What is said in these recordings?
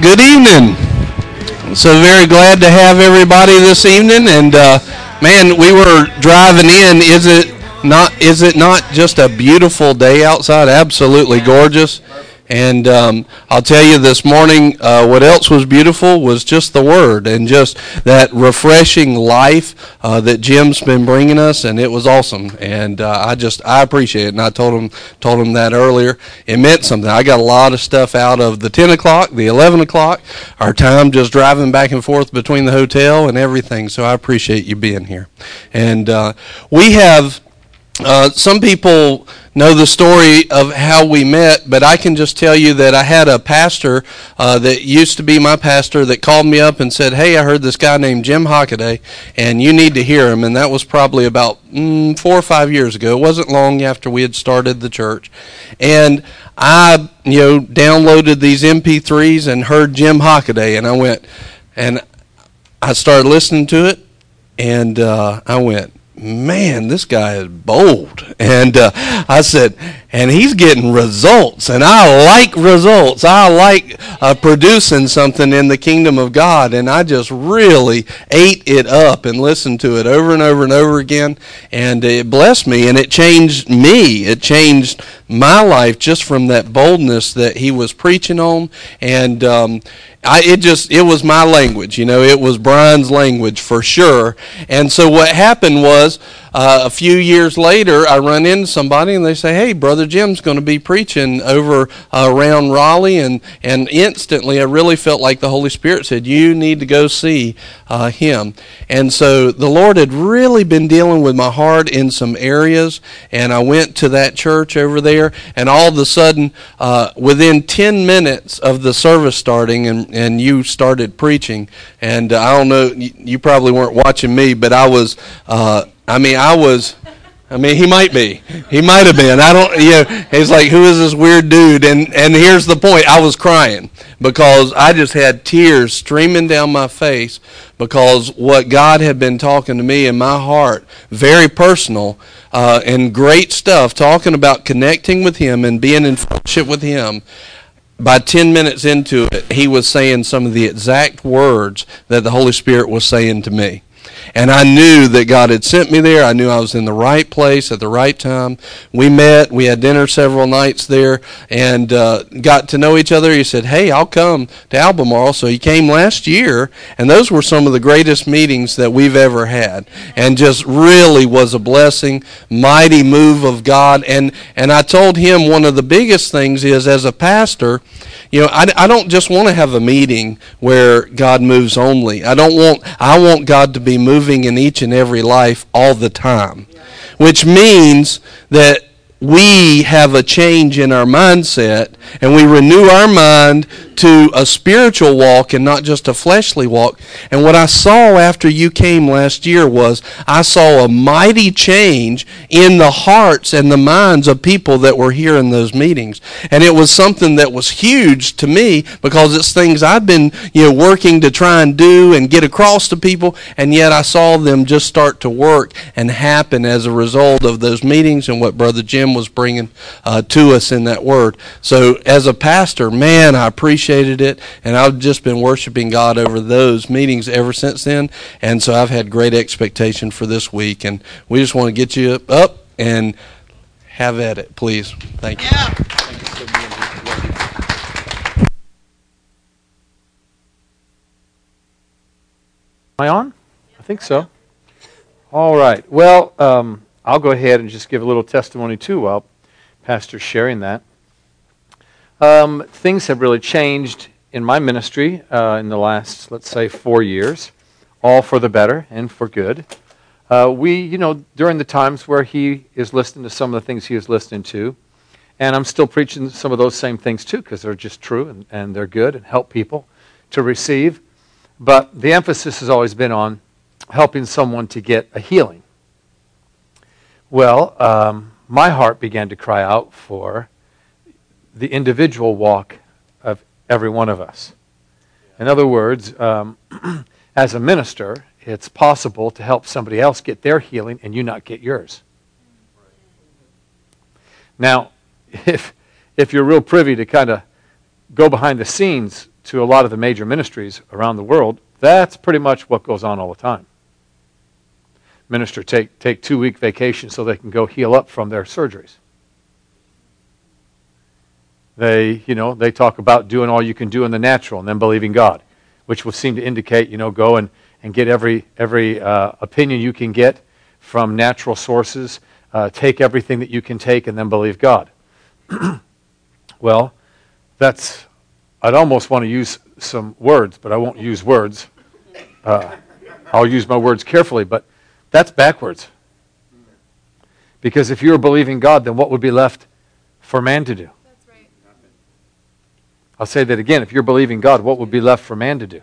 Good evening. So very glad to have everybody this evening, and uh, man, we were driving in. Is it not? Is it not just a beautiful day outside? Absolutely gorgeous. And um, I'll tell you this morning, uh, what else was beautiful was just the Word and just that refreshing life uh, that Jim's been bringing us, and it was awesome. And uh, I just I appreciate it. And I told him told him that earlier. It meant something. I got a lot of stuff out of the 10 o'clock, the 11 o'clock, our time just driving back and forth between the hotel and everything. So I appreciate you being here. And uh, we have uh, some people know the story of how we met, but I can just tell you that I had a pastor uh, that used to be my pastor that called me up and said, "Hey, I heard this guy named Jim Hockaday, and you need to hear him." And that was probably about mm, four or five years ago. It wasn't long after we had started the church, and I, you know, downloaded these MP3s and heard Jim Hockaday, and I went, and I started listening to it, and uh, I went man, this guy is bold. And uh, I said, and he's getting results. And I like results. I like uh, producing something in the kingdom of God. And I just really ate it up and listened to it over and over and over again. And it blessed me and it changed me. It changed my life just from that boldness that he was preaching on. And um, I, it just it was my language, you know. It was Brian's language for sure. And so what happened was uh, a few years later, I run into somebody and they say, "Hey, brother Jim's going to be preaching over uh, around Raleigh," and and instantly I really felt like the Holy Spirit said, "You need to go see uh, him." And so the Lord had really been dealing with my heart in some areas, and I went to that church over there, and all of a sudden, uh, within ten minutes of the service starting, and and you started preaching, and uh, I don't know, you, you, probably weren't watching me, but I was uh, I mean, I was. I mean, he might be. He might have been. I don't. You know, he's like, who is this weird dude? And and here's the point. I was crying because I just had tears streaming down my face because what God had been talking to me in my heart, very personal uh, and great stuff, talking about connecting with Him and being in fellowship with Him by 10 minutes into it, he was saying some of the exact words that the Holy Spirit was saying to me. And I knew that God had sent me there. I knew I was in the right place at the right time. We met. We had dinner several nights there and uh, got to know each other. He said, Hey, I'll come to Albemarle. So he came last year, and those were some of the greatest meetings that we've ever had. And just really was a blessing, mighty move of God. And, and I told him one of the biggest things is as a pastor, you know, I, I don't just want to have a meeting where God moves only. I don't want, I want God to be moving in each and every life all the time. Which means that we have a change in our mindset and we renew our mind to a spiritual walk and not just a fleshly walk. And what I saw after you came last year was I saw a mighty change in the hearts and the minds of people that were here in those meetings. And it was something that was huge to me because it's things I've been, you know, working to try and do and get across to people and yet I saw them just start to work and happen as a result of those meetings and what brother Jim was bringing uh, to us in that word. So as a pastor, man, I appreciated it, and I've just been worshiping God over those meetings ever since then. And so I've had great expectation for this week, and we just want to get you up and have at it, please. Thank you. Yeah. Am I on? I think so. All right. Well, um, I'll go ahead and just give a little testimony too while Pastor's sharing that. Um, things have really changed in my ministry uh, in the last, let's say, four years, all for the better and for good. Uh, we, you know, during the times where he is listening to some of the things he is listening to, and I'm still preaching some of those same things too, because they're just true and, and they're good and help people to receive. But the emphasis has always been on helping someone to get a healing. Well, um, my heart began to cry out for the individual walk of every one of us. In other words, um, as a minister, it's possible to help somebody else get their healing and you not get yours. Now, if, if you're real privy to kind of go behind the scenes to a lot of the major ministries around the world, that's pretty much what goes on all the time. Minister take take two week vacation so they can go heal up from their surgeries. They, you know, they talk about doing all you can do in the natural and then believing God, which will seem to indicate, you know, go and, and get every every uh, opinion you can get from natural sources, uh, take everything that you can take, and then believe God. well, that's I'd almost want to use some words, but I won't use words. Uh, I'll use my words carefully, but that's backwards. Because if you were believing God, then what would be left for man to do? I'll say that again. If you're believing God, what would be left for man to do?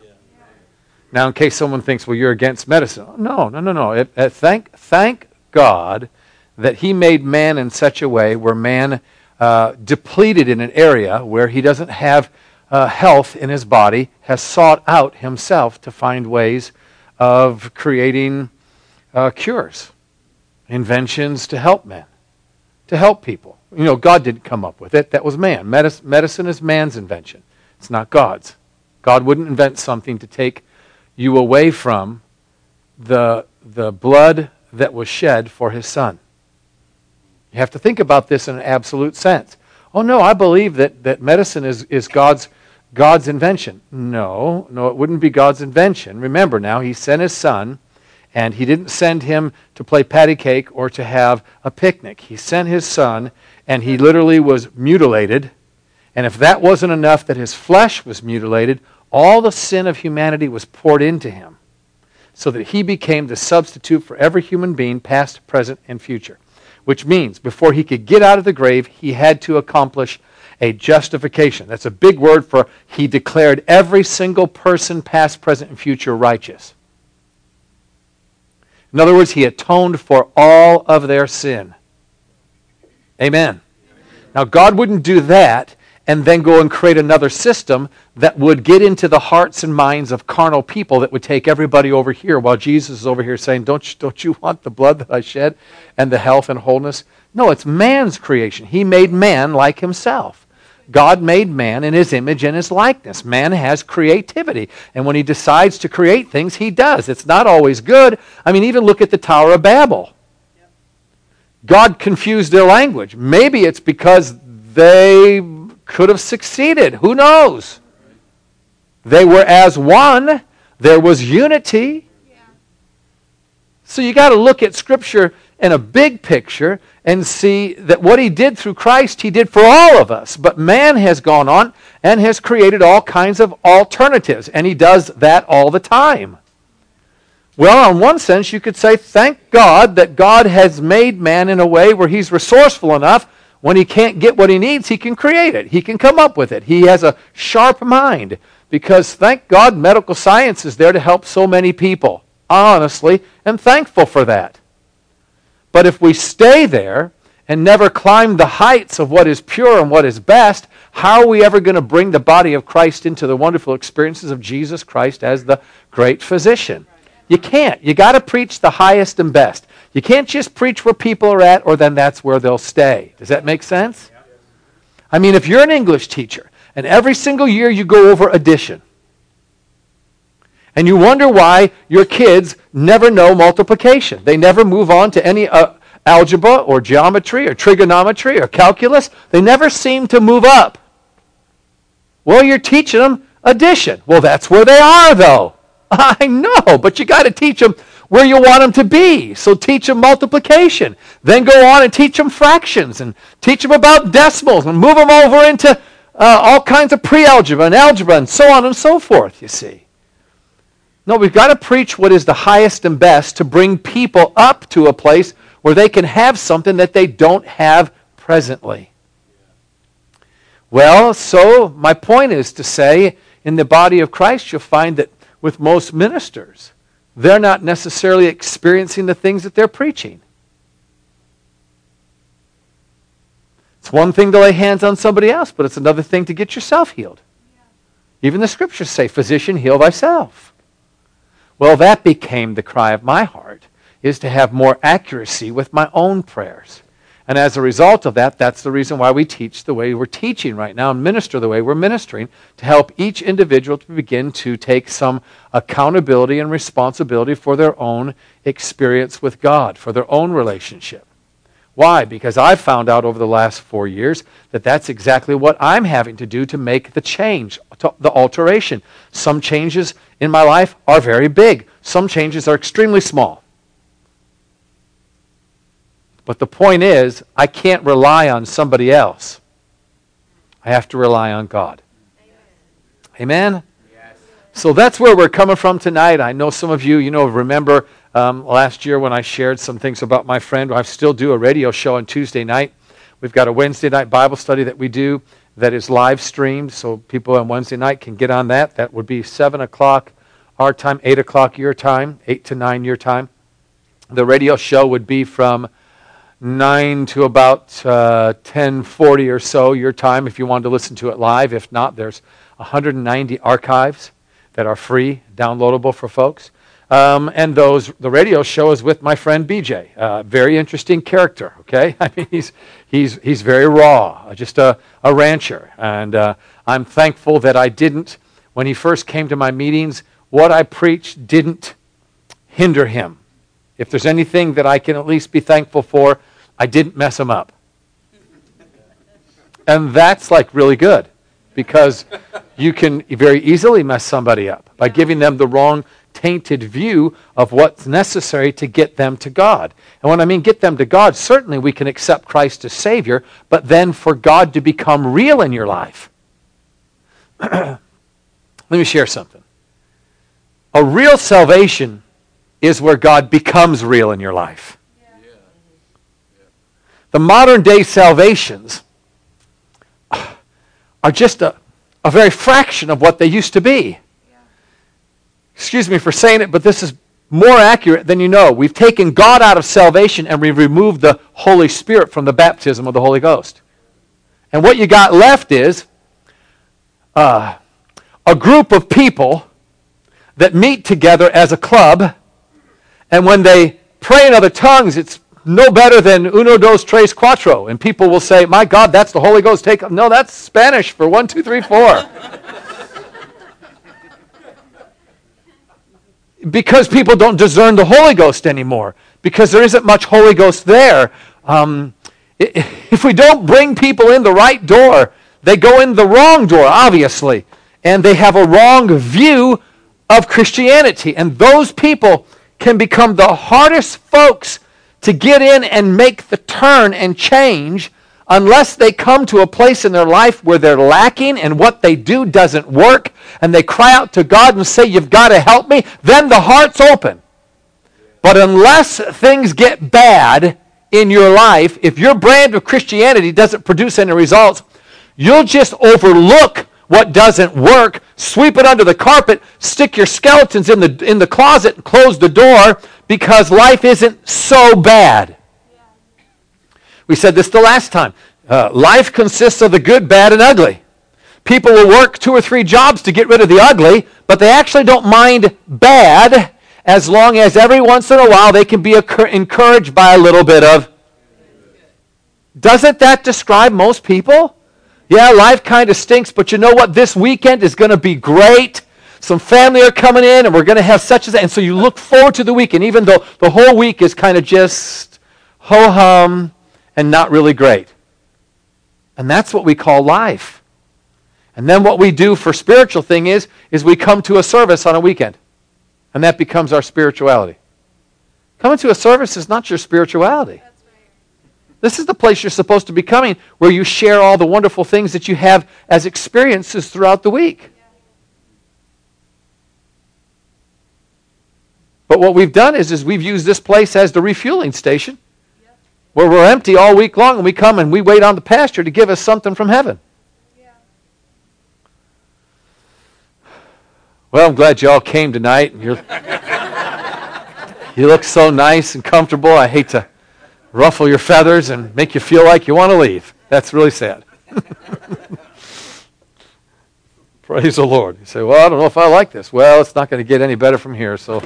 Now, in case someone thinks, well, you're against medicine. No, no, no, no. It, it, thank, thank God that He made man in such a way where man uh, depleted in an area where he doesn't have uh, health in his body, has sought out himself to find ways of creating uh, cures, inventions to help men, to help people. You know, God didn't come up with it, that was man. Medic- medicine is man's invention, it's not God's. God wouldn't invent something to take you away from the, the blood that was shed for his son. You have to think about this in an absolute sense. Oh, no, I believe that, that medicine is, is God's God's invention. No, no, it wouldn't be God's invention. Remember now, he sent his son, and he didn't send him to play patty cake or to have a picnic. He sent his son, and he literally was mutilated. And if that wasn't enough that his flesh was mutilated, all the sin of humanity was poured into him so that he became the substitute for every human being, past, present, and future. Which means before he could get out of the grave, he had to accomplish a justification. That's a big word for he declared every single person, past, present, and future, righteous. In other words, he atoned for all of their sin. Amen. Now, God wouldn't do that and then go and create another system that would get into the hearts and minds of carnal people that would take everybody over here while Jesus is over here saying, Don't you, don't you want the blood that I shed and the health and wholeness? No, it's man's creation. He made man like himself. God made man in his image and his likeness. Man has creativity. And when he decides to create things, he does. It's not always good. I mean, even look at the Tower of Babel. God confused their language. Maybe it's because they could have succeeded. Who knows? They were as one, there was unity. So you got to look at Scripture in a big picture and see that what he did through Christ, he did for all of us. But man has gone on and has created all kinds of alternatives, and he does that all the time. Well, in one sense, you could say, thank God that God has made man in a way where he's resourceful enough. When he can't get what he needs, he can create it. He can come up with it. He has a sharp mind because, thank God, medical science is there to help so many people. Honestly, am thankful for that. But if we stay there and never climb the heights of what is pure and what is best, how are we ever going to bring the body of Christ into the wonderful experiences of Jesus Christ as the great physician? You can't. You got to preach the highest and best. You can't just preach where people are at, or then that's where they'll stay. Does that make sense? I mean, if you're an English teacher and every single year you go over addition, and you wonder why your kids never know multiplication. They never move on to any uh, algebra or geometry or trigonometry or calculus. They never seem to move up. Well, you're teaching them addition. Well, that's where they are, though. I know, but you got to teach them where you want them to be. So teach them multiplication. Then go on and teach them fractions and teach them about decimals and move them over into uh, all kinds of pre algebra and algebra and so on and so forth, you see. No, we've got to preach what is the highest and best to bring people up to a place where they can have something that they don't have presently. Well, so my point is to say in the body of Christ, you'll find that with most ministers, they're not necessarily experiencing the things that they're preaching. It's one thing to lay hands on somebody else, but it's another thing to get yourself healed. Even the scriptures say, Physician, heal thyself. Well, that became the cry of my heart, is to have more accuracy with my own prayers. And as a result of that, that's the reason why we teach the way we're teaching right now and minister the way we're ministering to help each individual to begin to take some accountability and responsibility for their own experience with God, for their own relationship. Why? Because I've found out over the last four years that that's exactly what I'm having to do to make the change, the alteration. Some changes in my life are very big, some changes are extremely small. But the point is, I can't rely on somebody else. I have to rely on God. Amen? Yes. So that's where we're coming from tonight. I know some of you, you know, remember um, last year when I shared some things about my friend. I still do a radio show on Tuesday night. We've got a Wednesday night Bible study that we do that is live streamed, so people on Wednesday night can get on that. That would be 7 o'clock our time, 8 o'clock your time, 8 to 9 your time. The radio show would be from 9 to about uh, 10:40 or so your time if you wanted to listen to it live. If not, there's 190 archives that are free, downloadable for folks. Um, and those the radio show is with my friend BJ. Uh, very interesting character. Okay, I mean he's he's he's very raw, just a, a rancher, and uh, I'm thankful that I didn't when he first came to my meetings. What I preached didn't hinder him. If there's anything that I can at least be thankful for, I didn't mess him up. And that's like really good because you can very easily mess somebody up by giving them the wrong tainted view of what's necessary to get them to God. And when I mean get them to God, certainly we can accept Christ as Savior, but then for God to become real in your life. Let me share something. A real salvation is where God becomes real in your life. The modern day salvations are just a, a very fraction of what they used to be. Excuse me for saying it, but this is more accurate than you know. We've taken God out of salvation and we've removed the Holy Spirit from the baptism of the Holy Ghost. And what you got left is uh, a group of people that meet together as a club and when they pray in other tongues, it's no better than uno, dos, tres, cuatro. And people will say, my God, that's the Holy Ghost. Take No, that's Spanish for one, two, three, four. Because people don't discern the Holy Ghost anymore. Because there isn't much Holy Ghost there. Um, if we don't bring people in the right door, they go in the wrong door, obviously. And they have a wrong view of Christianity. And those people can become the hardest folks to get in and make the turn and change unless they come to a place in their life where they're lacking and what they do doesn't work and they cry out to God and say, You've got to help me, then the heart's open. But unless things get bad in your life, if your brand of Christianity doesn't produce any results, you'll just overlook what doesn't work, sweep it under the carpet, stick your skeletons in the, in the closet, and close the door because life isn't so bad. We said this the last time. Uh, life consists of the good, bad, and ugly. People will work two or three jobs to get rid of the ugly, but they actually don't mind bad as long as every once in a while they can be encouraged by a little bit of. Doesn't that describe most people? Yeah, life kind of stinks, but you know what? This weekend is going to be great. Some family are coming in, and we're going to have such as that. And so you look forward to the weekend, even though the whole week is kind of just ho hum and not really great. And that's what we call life. And then what we do for spiritual thing is, is we come to a service on a weekend. And that becomes our spirituality. Coming to a service is not your spirituality. This is the place you're supposed to be coming where you share all the wonderful things that you have as experiences throughout the week. But what we've done is, is we've used this place as the refueling station where we're empty all week long and we come and we wait on the pastor to give us something from heaven. Well, I'm glad you all came tonight. You're, you look so nice and comfortable. I hate to ruffle your feathers and make you feel like you want to leave. That's really sad. Praise the Lord. You say, Well, I don't know if I like this. Well, it's not going to get any better from here, so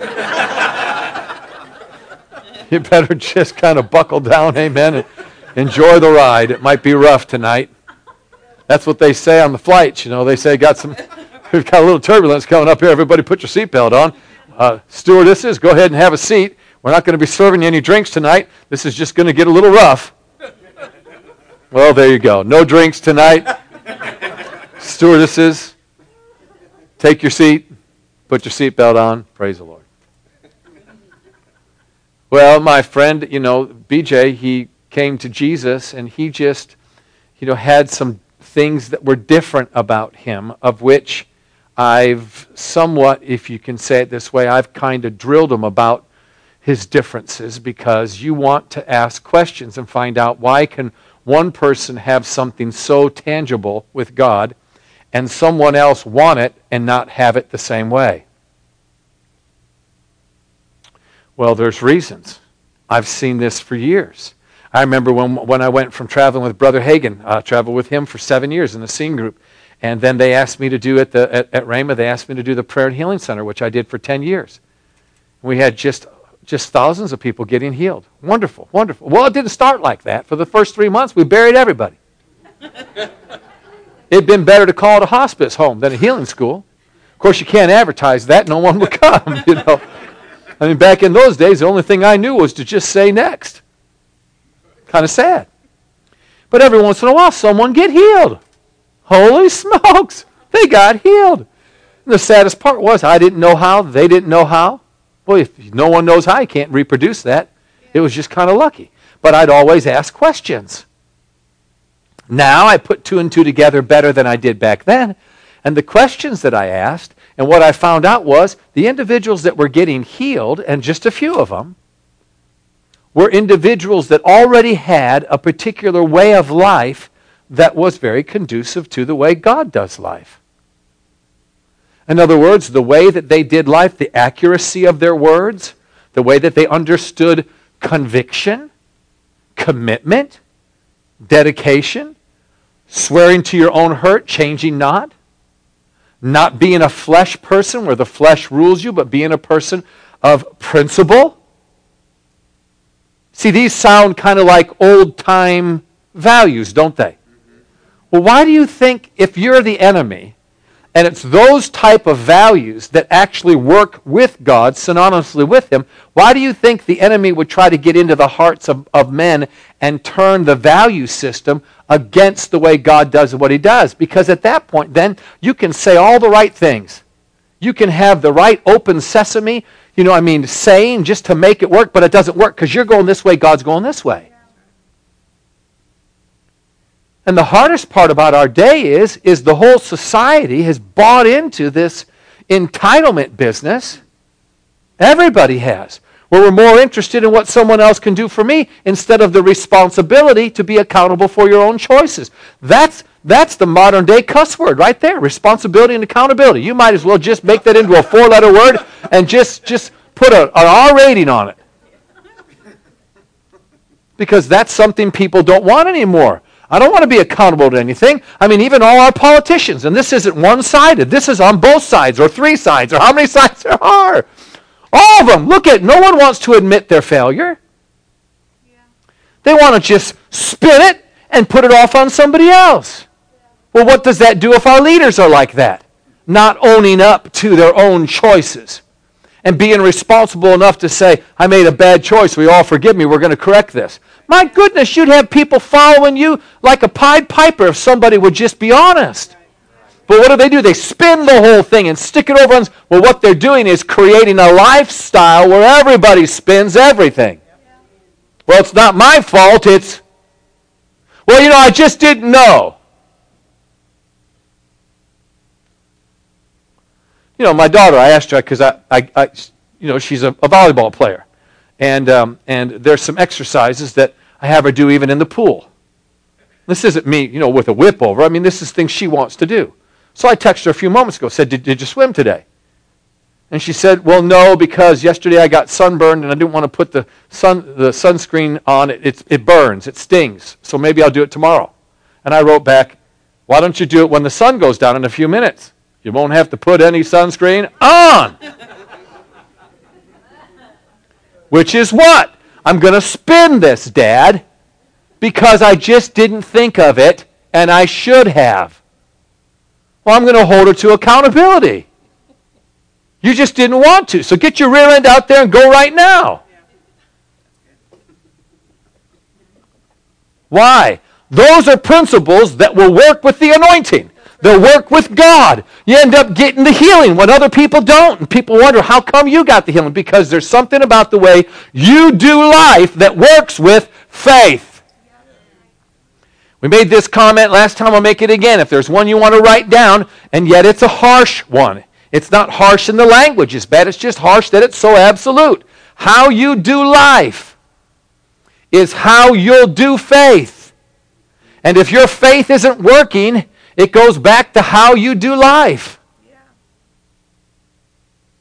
you better just kind of buckle down, amen, and Enjoy the ride. It might be rough tonight. That's what they say on the flights. You know, they say got some, we've got a little turbulence coming up here. Everybody, put your seatbelt on. Uh, stewardesses, go ahead and have a seat. We're not going to be serving you any drinks tonight. This is just going to get a little rough. Well, there you go. No drinks tonight. Stewardesses, take your seat, put your seatbelt on. Praise the Lord. Well, my friend, you know, BJ, he came to Jesus and he just, you know, had some things that were different about him, of which I've somewhat, if you can say it this way, I've kind of drilled him about his differences because you want to ask questions and find out why can one person have something so tangible with God and someone else want it and not have it the same way? Well, there's reasons. I've seen this for years. I remember when, when I went from traveling with Brother Hagin, I uh, traveled with him for seven years in the scene group. And then they asked me to do at, the, at, at Rhema, they asked me to do the Prayer and Healing Center, which I did for 10 years. We had just, just thousands of people getting healed. Wonderful, wonderful. Well, it didn't start like that. For the first three months, we buried everybody. It'd been better to call it a hospice home than a healing school. Of course, you can't advertise that. No one would come, you know. I mean, back in those days, the only thing I knew was to just say next. Kind of sad. But every once in a while, someone get healed. Holy smokes, they got healed. And the saddest part was I didn't know how, they didn't know how. Boy, if no one knows how, you can't reproduce that. It was just kind of lucky. But I'd always ask questions. Now I put two and two together better than I did back then. And the questions that I asked and what I found out was the individuals that were getting healed, and just a few of them, were individuals that already had a particular way of life that was very conducive to the way God does life. In other words, the way that they did life, the accuracy of their words, the way that they understood conviction, commitment, dedication, swearing to your own hurt, changing not, not being a flesh person where the flesh rules you, but being a person of principle. See, these sound kind of like old time values, don't they? Well, why do you think if you're the enemy and it's those type of values that actually work with God, synonymously with Him, why do you think the enemy would try to get into the hearts of, of men and turn the value system against the way God does what He does? Because at that point, then, you can say all the right things. You can have the right open sesame, you know, I mean, saying just to make it work, but it doesn't work because you're going this way, God's going this way. And the hardest part about our day is, is the whole society has bought into this entitlement business. Everybody has. Where we're more interested in what someone else can do for me instead of the responsibility to be accountable for your own choices. That's, that's the modern day cuss word right there responsibility and accountability. You might as well just make that into a four letter word and just, just put a, an R rating on it. Because that's something people don't want anymore. I don't want to be accountable to anything. I mean, even all our politicians, and this isn't one sided, this is on both sides, or three sides, or how many sides there are. All of them. Look at no one wants to admit their failure. Yeah. They want to just spin it and put it off on somebody else. Well, what does that do if our leaders are like that? Not owning up to their own choices and being responsible enough to say, I made a bad choice. We all forgive me. We're going to correct this. My goodness, you'd have people following you like a Pied Piper if somebody would just be honest. But what do they do? They spin the whole thing and stick it over on. Well, what they're doing is creating a lifestyle where everybody spins everything. Well, it's not my fault. It's, well, you know, I just didn't know. You know, my daughter, I asked her because I, I, I, you know, she's a, a volleyball player. And, um, and there's some exercises that I have her do even in the pool. This isn't me, you know, with a whip over. I mean, this is things she wants to do. So I texted her a few moments ago, said, did, did you swim today? And she said, well, no, because yesterday I got sunburned and I didn't want to put the, sun, the sunscreen on. It, it, it burns, it stings. So maybe I'll do it tomorrow. And I wrote back, why don't you do it when the sun goes down in a few minutes? You won't have to put any sunscreen on. Which is what? I'm going to spin this, Dad. because I just didn't think of it and I should have. Well, I'm going to hold her to accountability. You just didn't want to. So get your rear end out there and go right now. Why? Those are principles that will work with the anointing. They'll work with God. You end up getting the healing when other people don't. And people wonder, how come you got the healing? Because there's something about the way you do life that works with faith. We made this comment last time, I'll make it again. If there's one you want to write down, and yet it's a harsh one, it's not harsh in the language it's bad, it's just harsh that it's so absolute. How you do life is how you'll do faith. And if your faith isn't working, it goes back to how you do life.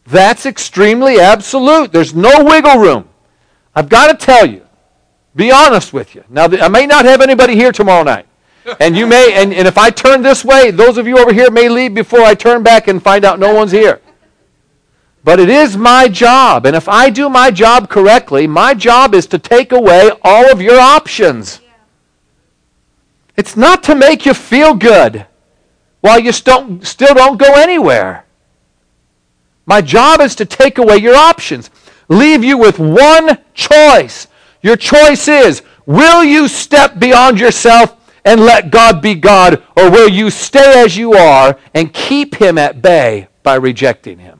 That's extremely absolute. There's no wiggle room. I've got to tell you, be honest with you. Now, I may not have anybody here tomorrow night. And you may, and, and if I turn this way, those of you over here may leave before I turn back and find out no one's here. But it is my job. And if I do my job correctly, my job is to take away all of your options. It's not to make you feel good while you still, don't go anywhere. My job is to take away your options, leave you with one choice. Your choice is will you step beyond yourself and let God be God, or will you stay as you are and keep Him at bay by rejecting Him?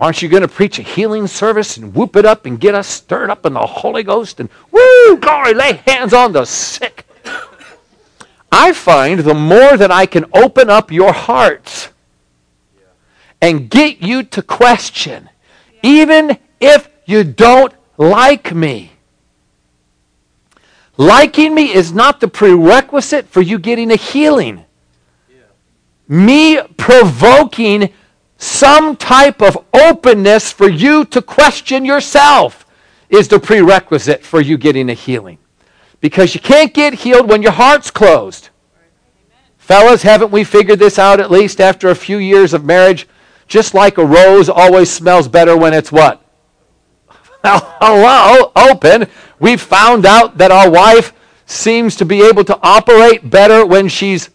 Aren't you going to preach a healing service and whoop it up and get us stirred up in the Holy Ghost and woo, glory, lay hands on the sick? I find the more that I can open up your hearts and get you to question, even if you don't like me. Liking me is not the prerequisite for you getting a healing. Me provoking some type of openness for you to question yourself is the prerequisite for you getting a healing. Because you can't get healed when your heart's closed. Fellas, haven't we figured this out at least after a few years of marriage? Just like a rose always smells better when it's what? Hello, open. We've found out that our wife seems to be able to operate better when she's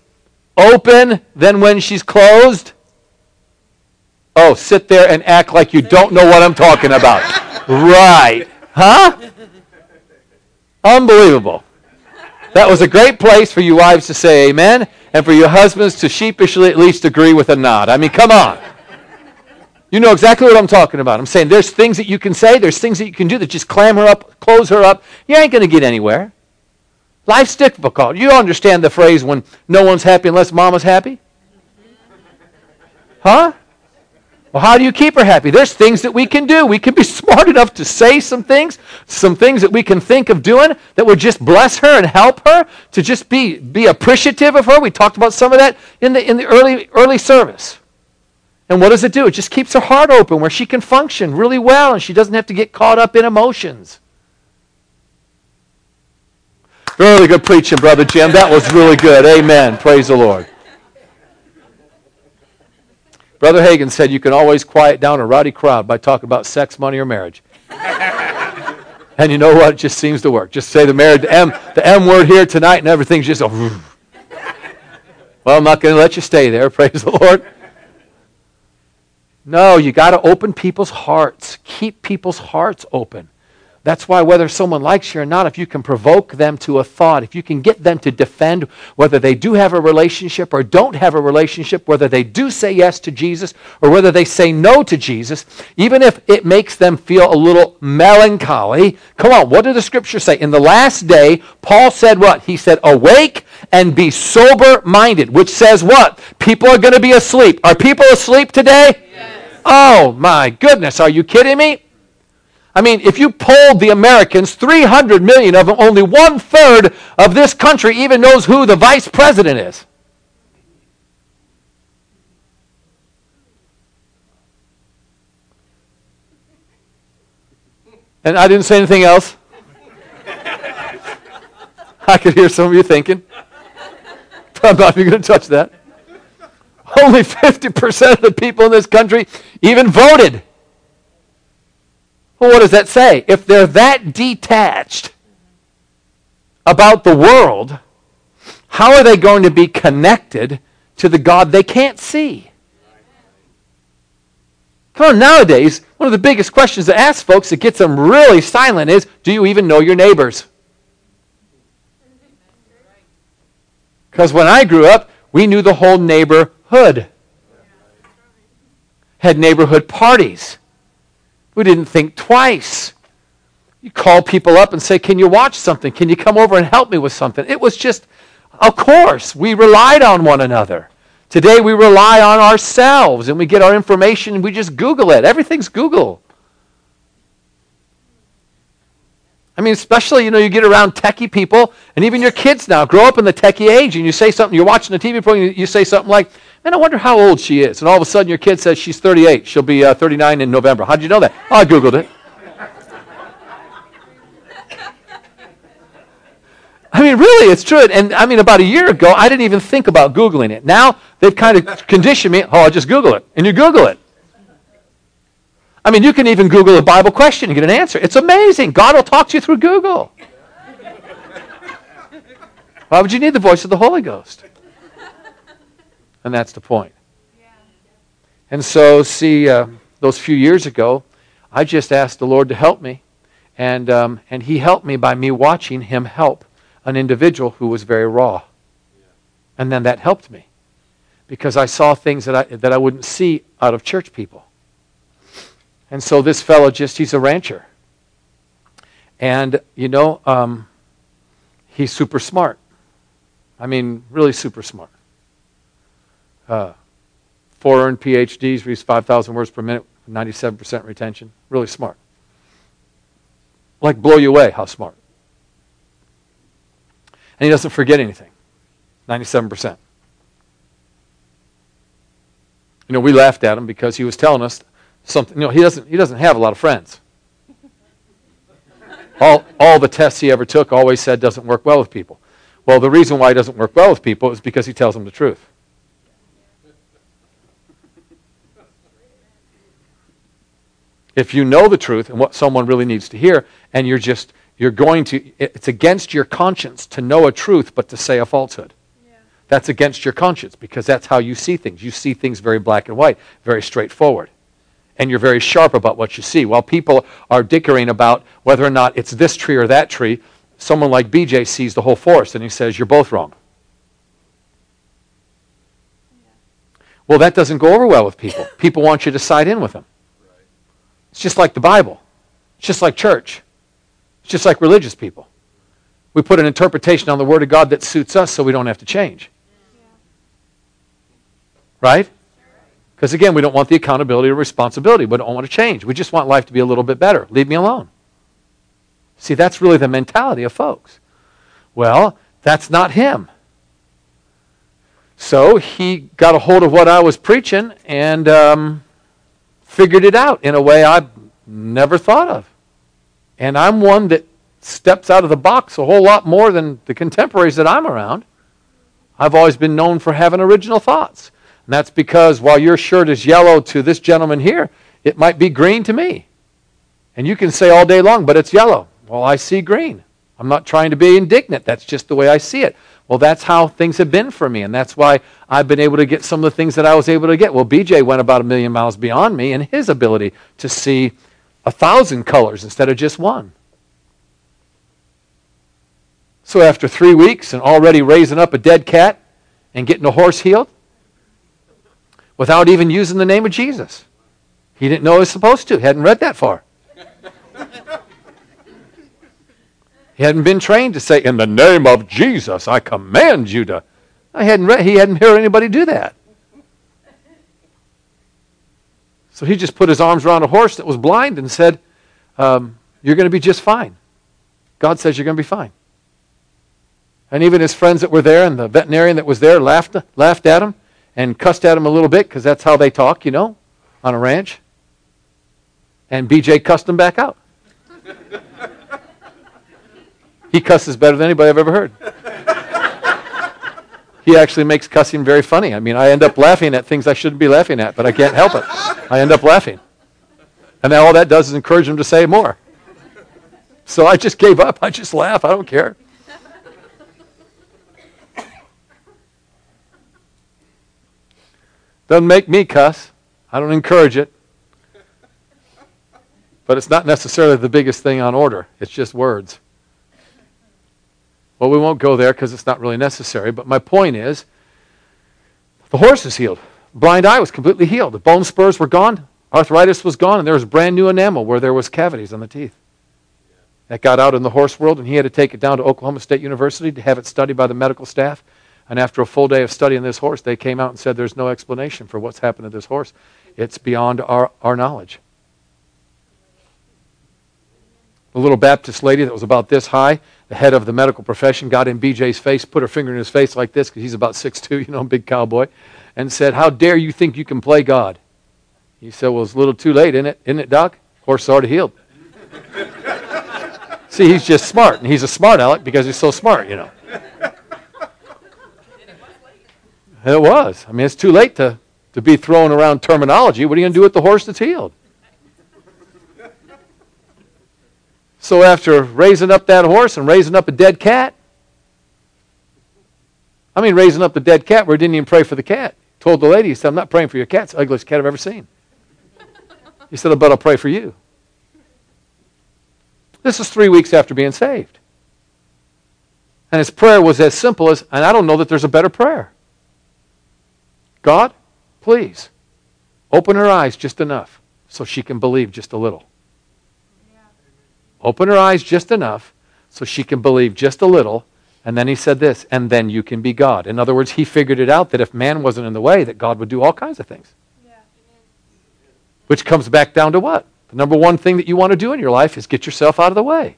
open than when she's closed. Oh, sit there and act like you don't know what I'm talking about. right. Huh? Unbelievable. That was a great place for you wives to say amen and for your husbands to sheepishly at least agree with a nod. I mean, come on. You know exactly what I'm talking about. I'm saying there's things that you can say, there's things that you can do that just clam her up, close her up. You ain't going to get anywhere. Life's difficult. You understand the phrase when no one's happy unless mama's happy? Huh? Well, how do you keep her happy? There's things that we can do. We can be smart enough to say some things, some things that we can think of doing that would just bless her and help her to just be, be appreciative of her. We talked about some of that in the, in the early, early service. And what does it do? It just keeps her heart open where she can function really well and she doesn't have to get caught up in emotions. Really good preaching, Brother Jim. That was really good. Amen. Praise the Lord. Brother Hagin said you can always quiet down a rowdy crowd by talking about sex, money, or marriage. and you know what? It just seems to work. Just say the marriage, the M, the M word here tonight, and everything's just a. well, I'm not going to let you stay there. Praise the Lord. No, you got to open people's hearts. Keep people's hearts open. That's why, whether someone likes you or not, if you can provoke them to a thought, if you can get them to defend whether they do have a relationship or don't have a relationship, whether they do say yes to Jesus or whether they say no to Jesus, even if it makes them feel a little melancholy, come on, what did the scripture say? In the last day, Paul said what? He said, Awake and be sober minded, which says what? People are going to be asleep. Are people asleep today? Yes. Oh, my goodness. Are you kidding me? I mean, if you polled the Americans, 300 million of them, only one third of this country even knows who the vice president is. And I didn't say anything else. I could hear some of you thinking. I'm not even going to touch that. Only 50% of the people in this country even voted. Well, what does that say? If they're that detached about the world, how are they going to be connected to the God they can't see? Come on, nowadays, one of the biggest questions to ask folks that gets them really silent is do you even know your neighbors? Because when I grew up, we knew the whole neighborhood. Had neighborhood parties. We didn't think twice. You call people up and say, Can you watch something? Can you come over and help me with something? It was just, of course, we relied on one another. Today we rely on ourselves and we get our information and we just Google it. Everything's Google. I mean, especially, you know, you get around techie people, and even your kids now grow up in the techie age, and you say something, you're watching a TV program, you say something like, man, I wonder how old she is. And all of a sudden your kid says she's 38. She'll be uh, 39 in November. How'd you know that? Oh, I Googled it. I mean, really, it's true. And I mean, about a year ago, I didn't even think about Googling it. Now they've kind of conditioned me, oh, I'll just Google it. And you Google it. I mean, you can even Google a Bible question and get an answer. It's amazing. God will talk to you through Google. Why would you need the voice of the Holy Ghost? And that's the point. And so, see, uh, those few years ago, I just asked the Lord to help me. And, um, and He helped me by me watching Him help an individual who was very raw. And then that helped me because I saw things that I, that I wouldn't see out of church people. And so this fellow just, he's a rancher. And, you know, um, he's super smart. I mean, really super smart. Uh, four earned PhDs, reads 5,000 words per minute, 97% retention. Really smart. Like, blow you away how smart. And he doesn't forget anything. 97%. You know, we laughed at him because he was telling us something. You know, he doesn't, he doesn't have a lot of friends. All, all the tests he ever took always said doesn't work well with people. Well, the reason why he doesn't work well with people is because he tells them the truth. If you know the truth and what someone really needs to hear, and you're just you're going to, it's against your conscience to know a truth but to say a falsehood. Yeah. That's against your conscience because that's how you see things. You see things very black and white, very straightforward. And you're very sharp about what you see. While people are dickering about whether or not it's this tree or that tree, someone like BJ sees the whole forest and he says, You're both wrong. Well, that doesn't go over well with people. People want you to side in with them. It's just like the Bible, it's just like church. It's just like religious people. We put an interpretation on the Word of God that suits us so we don't have to change. Right? Because again, we don't want the accountability or responsibility. We don't want to change. We just want life to be a little bit better. Leave me alone. See, that's really the mentality of folks. Well, that's not him. So he got a hold of what I was preaching and um, figured it out in a way I've never thought of. And I'm one that steps out of the box a whole lot more than the contemporaries that I'm around. I've always been known for having original thoughts. And that's because while your shirt is yellow to this gentleman here, it might be green to me. And you can say all day long, but it's yellow. Well, I see green. I'm not trying to be indignant. That's just the way I see it. Well, that's how things have been for me. And that's why I've been able to get some of the things that I was able to get. Well, BJ went about a million miles beyond me in his ability to see a thousand colors instead of just one. So after three weeks and already raising up a dead cat and getting a horse healed, without even using the name of Jesus. He didn't know he was supposed to. Hadn't read that far. He hadn't been trained to say, In the name of Jesus, I command you to. I hadn't read, he hadn't heard anybody do that. So he just put his arms around a horse that was blind and said, um, You're going to be just fine. God says you're going to be fine. And even his friends that were there and the veterinarian that was there laughed, laughed at him and cussed at him a little bit because that's how they talk, you know, on a ranch. And BJ cussed him back out. He cusses better than anybody I've ever heard he actually makes cussing very funny. I mean, I end up laughing at things I shouldn't be laughing at, but I can't help it. I end up laughing. And then all that does is encourage him to say more. So I just gave up. I just laugh. I don't care. Doesn't make me cuss. I don't encourage it. But it's not necessarily the biggest thing on order. It's just words. Well, we won't go there because it's not really necessary. But my point is the horse is healed. Blind eye was completely healed. The bone spurs were gone. Arthritis was gone. And there was brand new enamel where there was cavities on the teeth. That got out in the horse world, and he had to take it down to Oklahoma State University to have it studied by the medical staff. And after a full day of studying this horse, they came out and said there's no explanation for what's happened to this horse. It's beyond our, our knowledge. A little Baptist lady that was about this high, the head of the medical profession, got in BJ's face, put her finger in his face like this, because he's about 6'2, you know, big cowboy, and said, How dare you think you can play God? He said, Well, it's a little too late, isn't it? Isn't it, Doc? Horse already healed. See, he's just smart, and he's a smart aleck because he's so smart, you know. It was. I mean, it's too late to, to be throwing around terminology. What are you going to do with the horse that's healed? So, after raising up that horse and raising up a dead cat, I mean, raising up the dead cat where he didn't even pray for the cat. Told the lady, he said, I'm not praying for your cat. It's the ugliest cat I've ever seen. He said, But I'll pray for you. This is three weeks after being saved. And his prayer was as simple as, and I don't know that there's a better prayer God, please, open her eyes just enough so she can believe just a little. Open her eyes just enough so she can believe just a little. And then he said this, and then you can be God. In other words, he figured it out that if man wasn't in the way, that God would do all kinds of things. Yeah. Which comes back down to what? The number one thing that you want to do in your life is get yourself out of the way.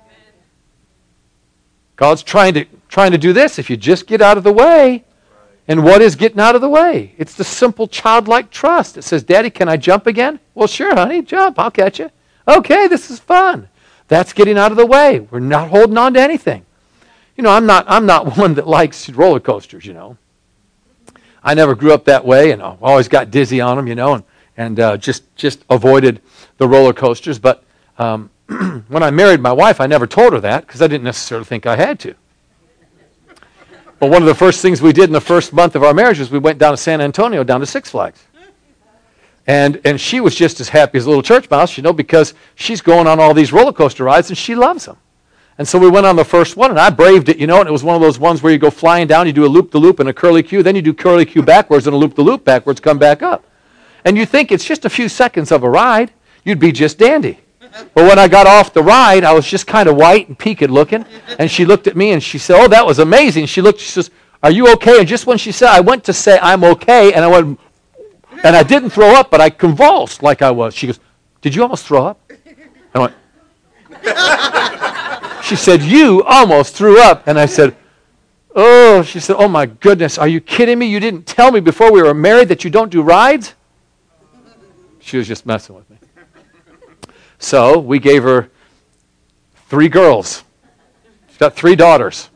Amen. God's trying to, trying to do this. If you just get out of the way, and what is getting out of the way? It's the simple childlike trust. It says, Daddy, can I jump again? Well, sure, honey, jump. I'll catch you. Okay, this is fun. That's getting out of the way. We're not holding on to anything. You know, I'm not, I'm not one that likes roller coasters, you know. I never grew up that way, and I always got dizzy on them, you know, and, and uh, just, just avoided the roller coasters. But um, when I married my wife, I never told her that because I didn't necessarily think I had to. But one of the first things we did in the first month of our marriage was we went down to San Antonio, down to Six Flags. And, and she was just as happy as a little church mouse, you know, because she's going on all these roller coaster rides and she loves them. And so we went on the first one, and I braved it, you know, and it was one of those ones where you go flying down, you do a loop the loop and a curly Q, then you do curly Q backwards and a loop the loop backwards, come back up. And you think it's just a few seconds of a ride, you'd be just dandy. But when I got off the ride, I was just kind of white and peaked looking. And she looked at me and she said, Oh, that was amazing. She looked, she says, Are you okay? And just when she said, I went to say, I'm okay, and I went, and I didn't throw up, but I convulsed like I was. She goes, Did you almost throw up? I went, She said, You almost threw up. And I said, Oh, she said, Oh my goodness, are you kidding me? You didn't tell me before we were married that you don't do rides? She was just messing with me. So we gave her three girls. She's got three daughters.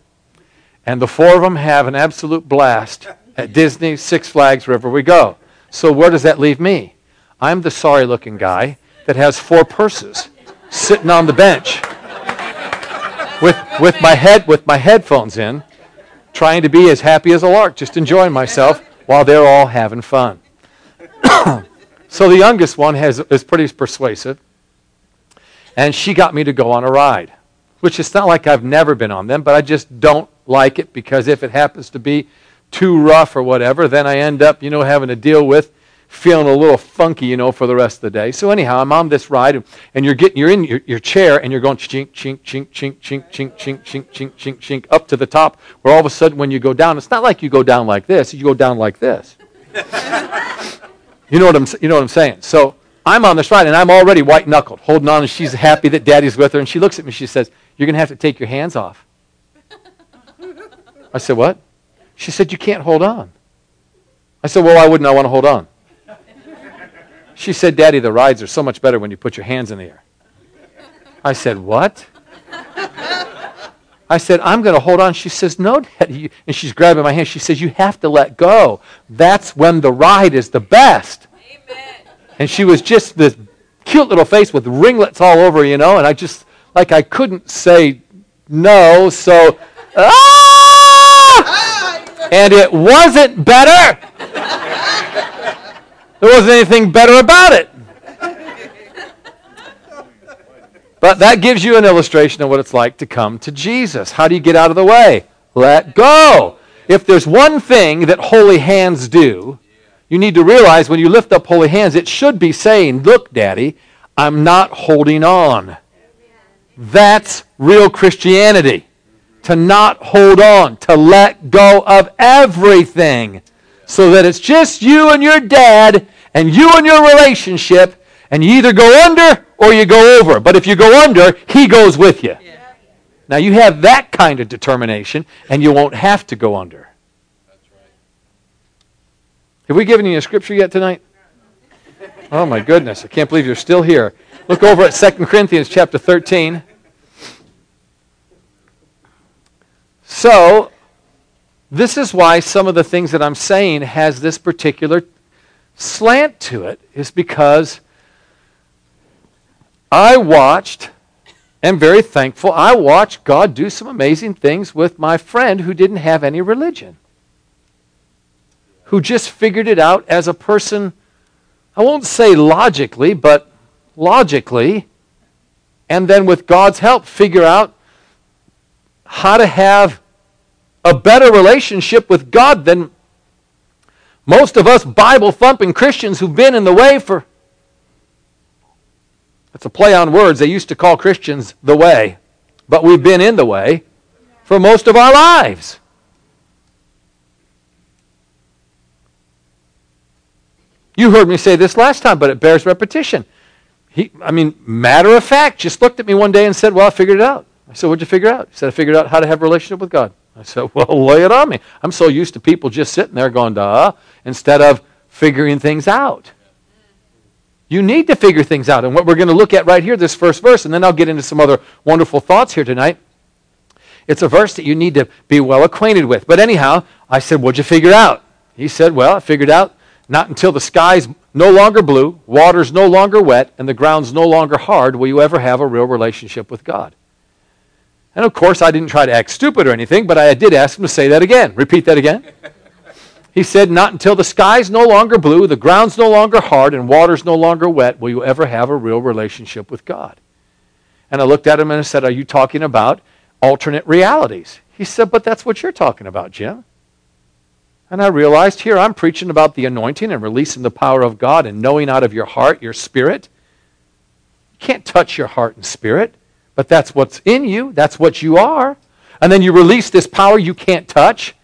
And the four of them have an absolute blast at Disney, Six Flags, wherever we go. So where does that leave me? I'm the sorry looking guy that has four purses sitting on the bench with, with, my head, with my headphones in, trying to be as happy as a lark, just enjoying myself while they're all having fun. so the youngest one has, is pretty persuasive, and she got me to go on a ride, which it's not like I've never been on them, but I just don't like it because if it happens to be too rough or whatever, then I end up, you know, having to deal with feeling a little funky, you know, for the rest of the day. So anyhow, I'm on this ride, and you're getting, you're in your, your chair, and you're going chink, chink, chink, chink, chink, chink, chink, chink, chink, chink, chink, up to the top, where all of a sudden when you go down, it's not like you go down like this, you go down like this. you know what I'm, you know what I'm saying? So I'm on this ride, and I'm already white knuckled, holding on, and she's happy that Daddy's with her, and she looks at me, she says, "You're going to have to take your hands off." I said, "What?" She said, You can't hold on. I said, Well, why wouldn't I want to hold on? She said, Daddy, the rides are so much better when you put your hands in the air. I said, What? I said, I'm going to hold on. She says, No, Daddy. And she's grabbing my hand. She says, You have to let go. That's when the ride is the best. Amen. And she was just this cute little face with ringlets all over, you know, and I just, like, I couldn't say no, so, ah! And it wasn't better. There wasn't anything better about it. But that gives you an illustration of what it's like to come to Jesus. How do you get out of the way? Let go. If there's one thing that holy hands do, you need to realize when you lift up holy hands, it should be saying, Look, Daddy, I'm not holding on. That's real Christianity. To not hold on, to let go of everything. So that it's just you and your dad and you and your relationship, and you either go under or you go over. But if you go under, he goes with you. Now you have that kind of determination, and you won't have to go under. Have we given you a scripture yet tonight? Oh my goodness, I can't believe you're still here. Look over at 2 Corinthians chapter 13. So, this is why some of the things that I'm saying has this particular slant to it is because I watched am very thankful. I watched God do some amazing things with my friend who didn't have any religion, who just figured it out as a person, I won't say logically, but logically, and then with God's help, figure out how to have a better relationship with God than most of us Bible thumping Christians who've been in the way for it's a play on words. They used to call Christians the way, but we've been in the way for most of our lives. You heard me say this last time, but it bears repetition. He, I mean, matter of fact, just looked at me one day and said, Well, I figured it out. I said, What'd you figure out? He said, I figured out how to have a relationship with God. I said, Well, lay it on me. I'm so used to people just sitting there going, duh, instead of figuring things out. You need to figure things out. And what we're going to look at right here, this first verse, and then I'll get into some other wonderful thoughts here tonight. It's a verse that you need to be well acquainted with. But anyhow, I said, What'd you figure out? He said, Well, I figured out not until the sky's no longer blue, water's no longer wet, and the ground's no longer hard will you ever have a real relationship with God. And of course, I didn't try to act stupid or anything, but I did ask him to say that again. Repeat that again. He said, Not until the sky's no longer blue, the ground's no longer hard, and water's no longer wet will you ever have a real relationship with God. And I looked at him and I said, Are you talking about alternate realities? He said, But that's what you're talking about, Jim. And I realized here I'm preaching about the anointing and releasing the power of God and knowing out of your heart, your spirit. You can't touch your heart and spirit, but that's what's in you, that's what you are. And then you release this power you can't touch.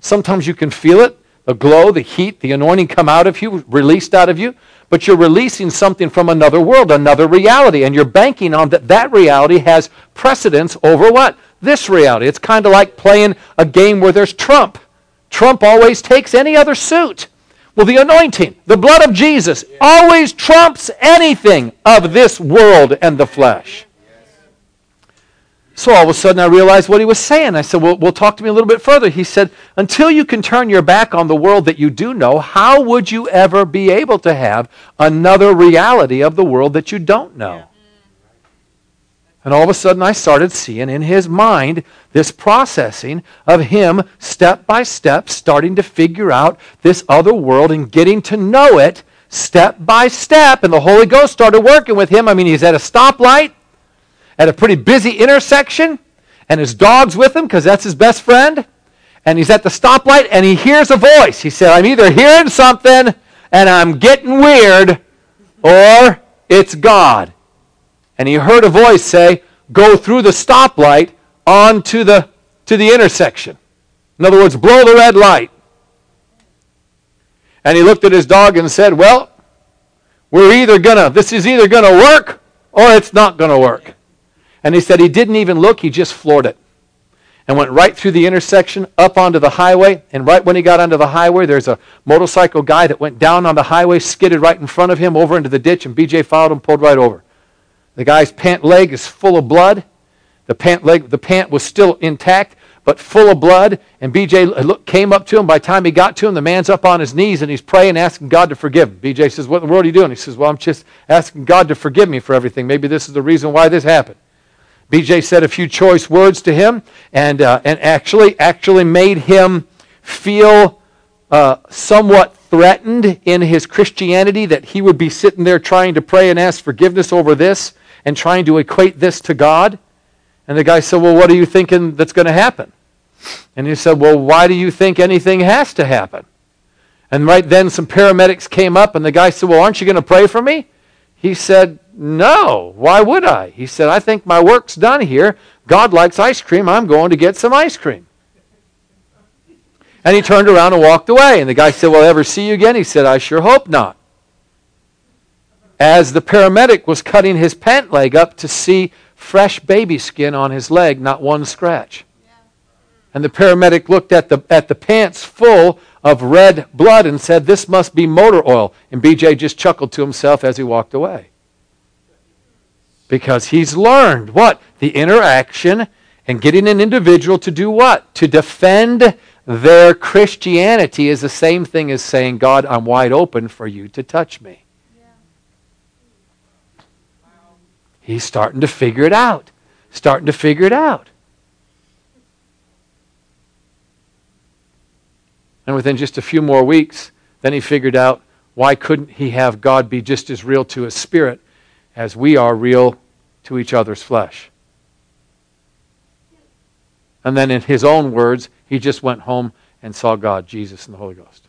Sometimes you can feel it, the glow, the heat, the anointing come out of you, released out of you, but you're releasing something from another world, another reality, and you're banking on that that reality has precedence over what? This reality. It's kind of like playing a game where there's Trump. Trump always takes any other suit. Well, the anointing, the blood of Jesus, always trumps anything of this world and the flesh. So all of a sudden I realized what he was saying. I said, well, well, talk to me a little bit further. He said, until you can turn your back on the world that you do know, how would you ever be able to have another reality of the world that you don't know? And all of a sudden I started seeing in his mind this processing of him step by step starting to figure out this other world and getting to know it step by step. And the Holy Ghost started working with him. I mean, he's at a stoplight at a pretty busy intersection, and his dog's with him because that's his best friend. And he's at the stoplight and he hears a voice. He said, I'm either hearing something and I'm getting weird, or it's God. And he heard a voice say, Go through the stoplight onto the to the intersection. In other words, blow the red light. And he looked at his dog and said, Well, we're either gonna this is either gonna work or it's not gonna work. And he said he didn't even look, he just floored it. And went right through the intersection, up onto the highway. And right when he got onto the highway, there's a motorcycle guy that went down on the highway, skidded right in front of him over into the ditch, and BJ followed him, pulled right over. The guy's pant leg is full of blood. The pant leg, the pant was still intact, but full of blood. And BJ came up to him. By the time he got to him, the man's up on his knees and he's praying, asking God to forgive him. BJ says, What in the world are you doing? He says, Well, I'm just asking God to forgive me for everything. Maybe this is the reason why this happened. BJ said a few choice words to him and, uh, and actually, actually made him feel uh, somewhat threatened in his Christianity that he would be sitting there trying to pray and ask forgiveness over this and trying to equate this to God. And the guy said, Well, what are you thinking that's going to happen? And he said, Well, why do you think anything has to happen? And right then, some paramedics came up, and the guy said, Well, aren't you going to pray for me? He said, No, why would I? He said, I think my work's done here. God likes ice cream. I'm going to get some ice cream. And he turned around and walked away. And the guy said, Will I ever see you again? He said, I sure hope not. As the paramedic was cutting his pant leg up to see fresh baby skin on his leg, not one scratch. And the paramedic looked at the, at the pants full of red blood and said, This must be motor oil. And BJ just chuckled to himself as he walked away. Because he's learned what? The interaction and getting an individual to do what? To defend their Christianity is the same thing as saying, God, I'm wide open for you to touch me. Yeah. He's starting to figure it out. Starting to figure it out. And within just a few more weeks, then he figured out why couldn't he have God be just as real to his spirit as we are real to each other's flesh? And then, in his own words, he just went home and saw God, Jesus, and the Holy Ghost.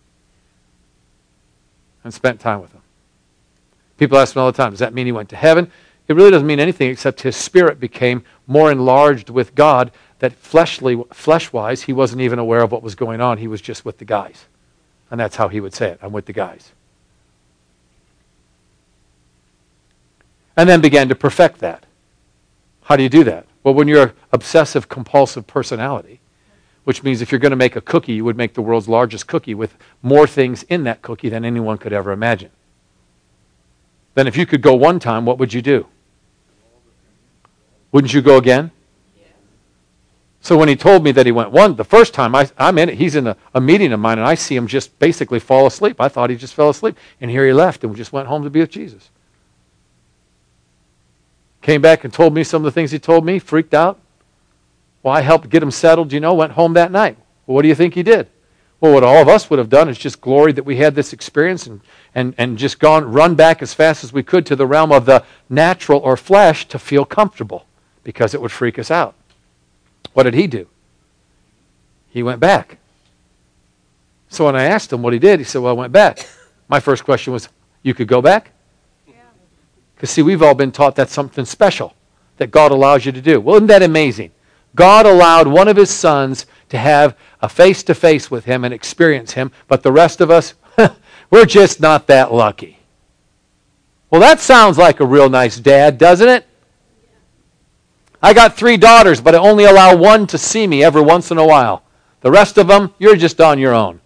And spent time with him. People ask me all the time, does that mean he went to heaven? It really doesn't mean anything except his spirit became more enlarged with God that fleshly, flesh-wise, he wasn't even aware of what was going on. He was just with the guys. And that's how he would say it. I'm with the guys. And then began to perfect that. How do you do that? Well, when you're obsessive compulsive personality, which means if you're going to make a cookie, you would make the world's largest cookie with more things in that cookie than anyone could ever imagine. Then, if you could go one time, what would you do? Wouldn't you go again? So when he told me that he went one, the first time I, am in it, he's in a, a, meeting of mine, and I see him just basically fall asleep. I thought he just fell asleep, and here he left and just went home to be with Jesus. Came back and told me some of the things he told me, freaked out. Well, I helped get him settled, you know, went home that night. Well, what do you think he did? Well, what all of us would have done is just gloried that we had this experience and, and, and just gone, run back as fast as we could to the realm of the natural or flesh to feel comfortable because it would freak us out. What did he do? He went back. So when I asked him what he did, he said, Well, I went back. My first question was, You could go back? Because, see, we've all been taught that's something special that God allows you to do. Well, isn't that amazing? God allowed one of his sons to have a face to face with him and experience him, but the rest of us, we're just not that lucky. Well, that sounds like a real nice dad, doesn't it? I got three daughters, but I only allow one to see me every once in a while. The rest of them, you're just on your own.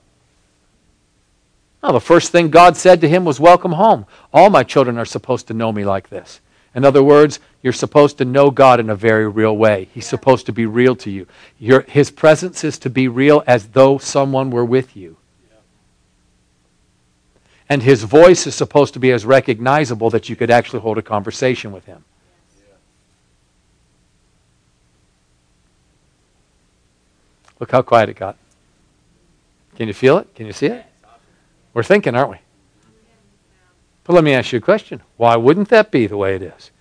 Now, the first thing God said to him was, Welcome home. All my children are supposed to know me like this. In other words, you're supposed to know God in a very real way. He's supposed to be real to you. Your, his presence is to be real as though someone were with you. And his voice is supposed to be as recognizable that you could actually hold a conversation with him. Look how quiet it got. Can you feel it? Can you see it? We're thinking, aren't we? But let me ask you a question. Why wouldn't that be the way it is?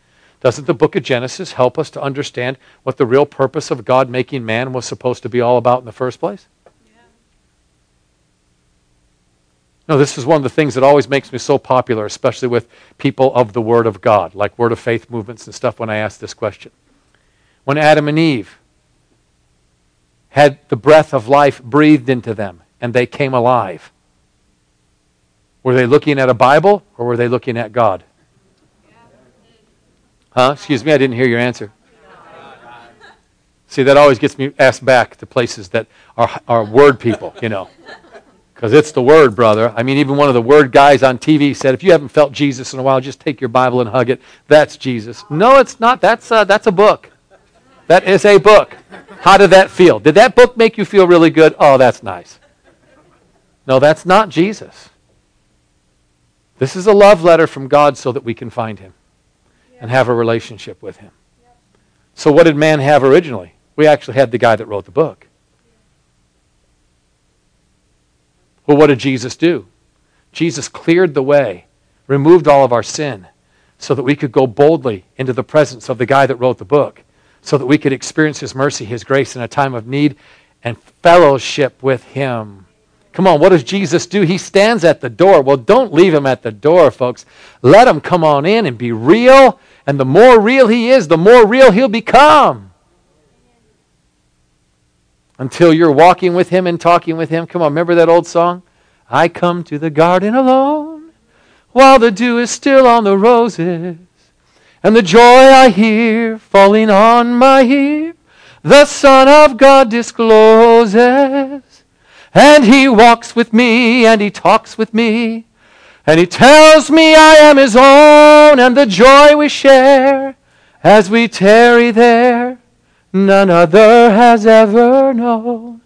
Doesn't the book of Genesis help us to understand what the real purpose of God making man was supposed to be all about in the first place? Yeah. No, this is one of the things that always makes me so popular, especially with people of the Word of God, like Word of Faith movements and stuff, when I ask this question. When Adam and Eve had the breath of life breathed into them and they came alive, were they looking at a Bible or were they looking at God? Huh? Excuse me, I didn't hear your answer. See, that always gets me asked back to places that are, are word people, you know. Because it's the word, brother. I mean, even one of the word guys on TV said, if you haven't felt Jesus in a while, just take your Bible and hug it. That's Jesus. No, it's not. That's, uh, that's a book. That is a book. How did that feel? Did that book make you feel really good? Oh, that's nice. No, that's not Jesus. This is a love letter from God so that we can find him and have a relationship with him. So, what did man have originally? We actually had the guy that wrote the book. Well, what did Jesus do? Jesus cleared the way, removed all of our sin, so that we could go boldly into the presence of the guy that wrote the book, so that we could experience his mercy, his grace in a time of need, and fellowship with him. Come on, what does Jesus do? He stands at the door. Well, don't leave him at the door, folks. Let him come on in and be real. And the more real he is, the more real he'll become. Until you're walking with him and talking with him. Come on, remember that old song? I come to the garden alone while the dew is still on the roses. And the joy I hear falling on my ear, the Son of God discloses. And he walks with me and he talks with me. And he tells me I am his own and the joy we share as we tarry there, none other has ever known.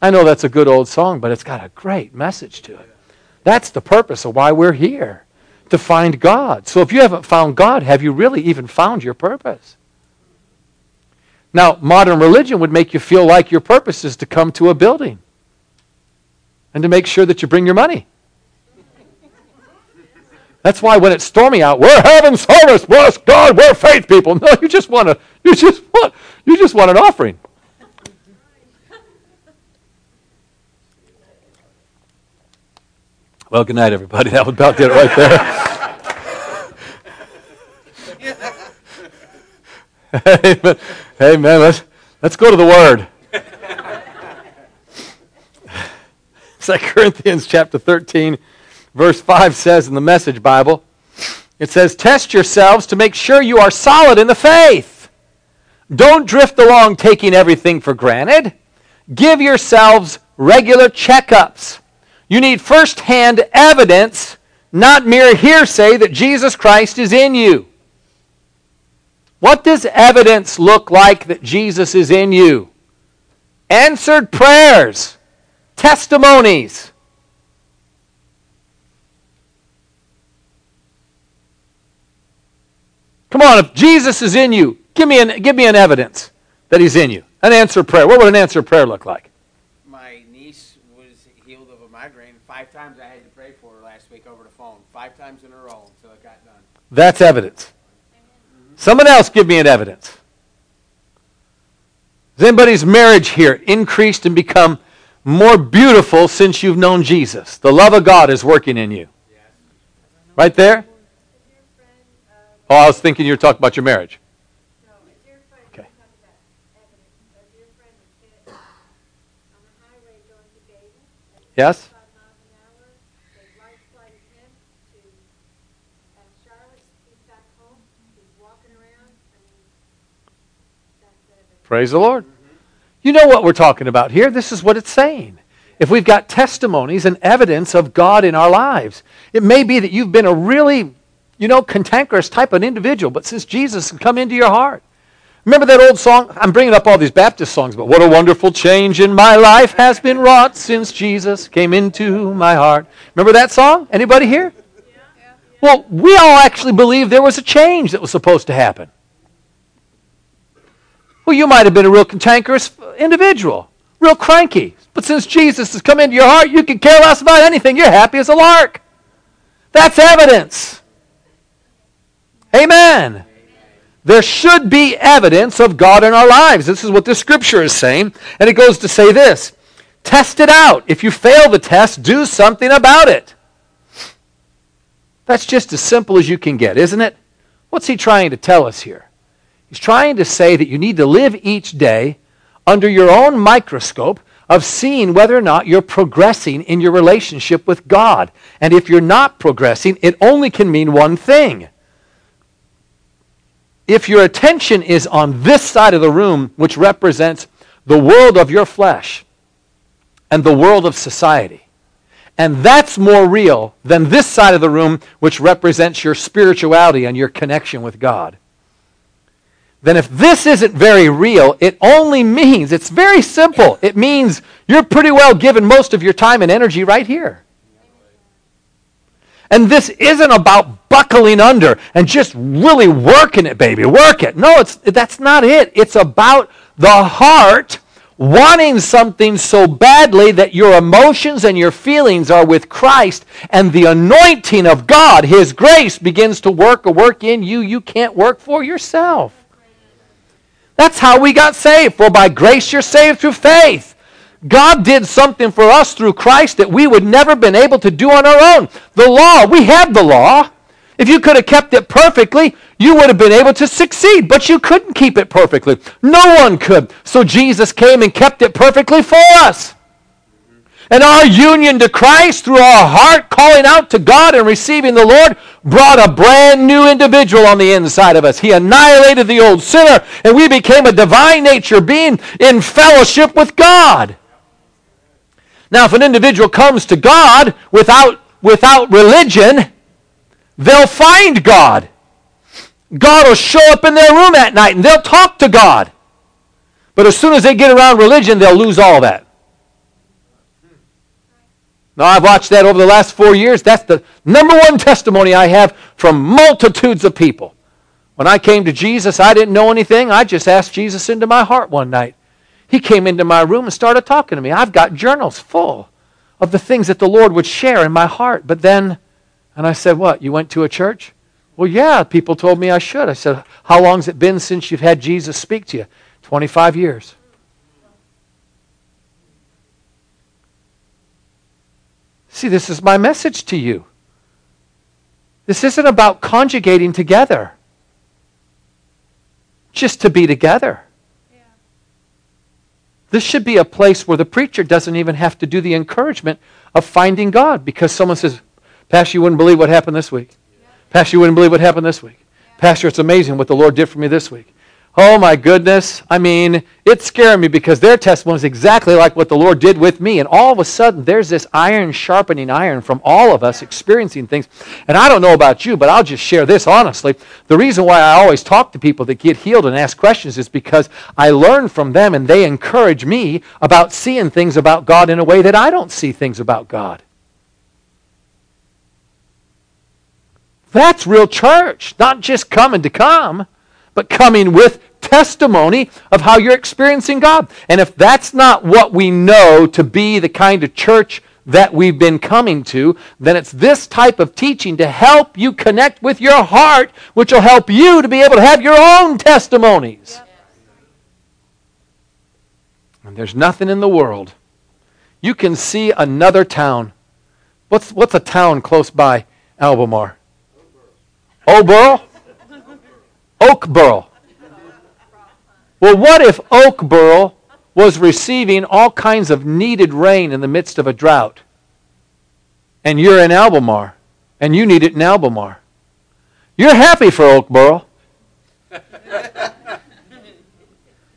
I know that's a good old song, but it's got a great message to it. That's the purpose of why we're here, to find God. So if you haven't found God, have you really even found your purpose? Now, modern religion would make you feel like your purpose is to come to a building and to make sure that you bring your money. That's why when it's stormy out, we're having service, bless God, we're faith people. No, you just want to, you just want, you just want an offering. Well, good night, everybody. That was about it right there. Hey, man, let's, let's go to the Word. 2 Corinthians chapter 13, verse 5 says in the Message Bible, it says, Test yourselves to make sure you are solid in the faith. Don't drift along taking everything for granted. Give yourselves regular checkups. You need first-hand evidence, not mere hearsay, that Jesus Christ is in you. What does evidence look like that Jesus is in you? Answered prayers testimonies. Come on, if Jesus is in you, give me an, give me an evidence that he's in you. An answer prayer. What would an answer prayer look like? My niece was healed of a migraine. Five times I had to pray for her last week over the phone. Five times in a row until it got done. That's evidence. Someone else give me an evidence. Has anybody's marriage here increased and become more beautiful since you've known Jesus. The love of God is working in you. Right there? Oh, I was thinking you were talking about your marriage. Okay. Yes? Praise the Lord. You know what we're talking about here. This is what it's saying. If we've got testimonies and evidence of God in our lives, it may be that you've been a really, you know, cantankerous type of individual, but since Jesus has come into your heart, Remember that old song? I'm bringing up all these Baptist songs, but what a wonderful change in my life has been wrought since Jesus came into my heart. Remember that song? Anybody here? Well, we all actually believe there was a change that was supposed to happen. Well, you might have been a real cantankerous individual, real cranky. But since Jesus has come into your heart, you can care less about anything. You're happy as a lark. That's evidence. Amen. There should be evidence of God in our lives. This is what the scripture is saying. And it goes to say this test it out. If you fail the test, do something about it. That's just as simple as you can get, isn't it? What's he trying to tell us here? He's trying to say that you need to live each day under your own microscope of seeing whether or not you're progressing in your relationship with God. And if you're not progressing, it only can mean one thing. If your attention is on this side of the room, which represents the world of your flesh and the world of society, and that's more real than this side of the room, which represents your spirituality and your connection with God, then if this isn't very real, it only means, it's very simple. It means you're pretty well given most of your time and energy right here. And this isn't about buckling under and just really working it, baby. Work it. No, it's, that's not it. It's about the heart wanting something so badly that your emotions and your feelings are with Christ and the anointing of God, His grace, begins to work a work in you you can't work for yourself. That's how we got saved. For by grace you're saved through faith. God did something for us through Christ that we would never been able to do on our own. The law, we had the law. If you could have kept it perfectly, you would have been able to succeed, but you couldn't keep it perfectly. No one could. So Jesus came and kept it perfectly for us. And our union to Christ through our heart calling out to God and receiving the Lord brought a brand new individual on the inside of us. He annihilated the old sinner and we became a divine nature being in fellowship with God. Now, if an individual comes to God without, without religion, they'll find God. God will show up in their room at night and they'll talk to God. But as soon as they get around religion, they'll lose all that. Now, I've watched that over the last four years. That's the number one testimony I have from multitudes of people. When I came to Jesus, I didn't know anything. I just asked Jesus into my heart one night. He came into my room and started talking to me. I've got journals full of the things that the Lord would share in my heart. But then, and I said, What? You went to a church? Well, yeah, people told me I should. I said, How long's it been since you've had Jesus speak to you? 25 years. See, this is my message to you. This isn't about conjugating together, just to be together. This should be a place where the preacher doesn't even have to do the encouragement of finding God because someone says, Pastor, you wouldn't believe what happened this week. Pastor, you wouldn't believe what happened this week. Pastor, it's amazing what the Lord did for me this week. Oh my goodness. I mean, it scared me because their testimony is exactly like what the Lord did with me. And all of a sudden, there's this iron sharpening iron from all of us experiencing things. And I don't know about you, but I'll just share this honestly. The reason why I always talk to people that get healed and ask questions is because I learn from them and they encourage me about seeing things about God in a way that I don't see things about God. That's real church, not just coming to come but coming with testimony of how you're experiencing God. And if that's not what we know to be the kind of church that we've been coming to, then it's this type of teaching to help you connect with your heart, which will help you to be able to have your own testimonies. And there's nothing in the world. You can see another town. What's, what's a town close by Albemarle? Oakboro? Oakboro. Well, what if Oakboro was receiving all kinds of needed rain in the midst of a drought? And you're in Albemarle, and you need it in Albemarle. You're happy for Oakboro.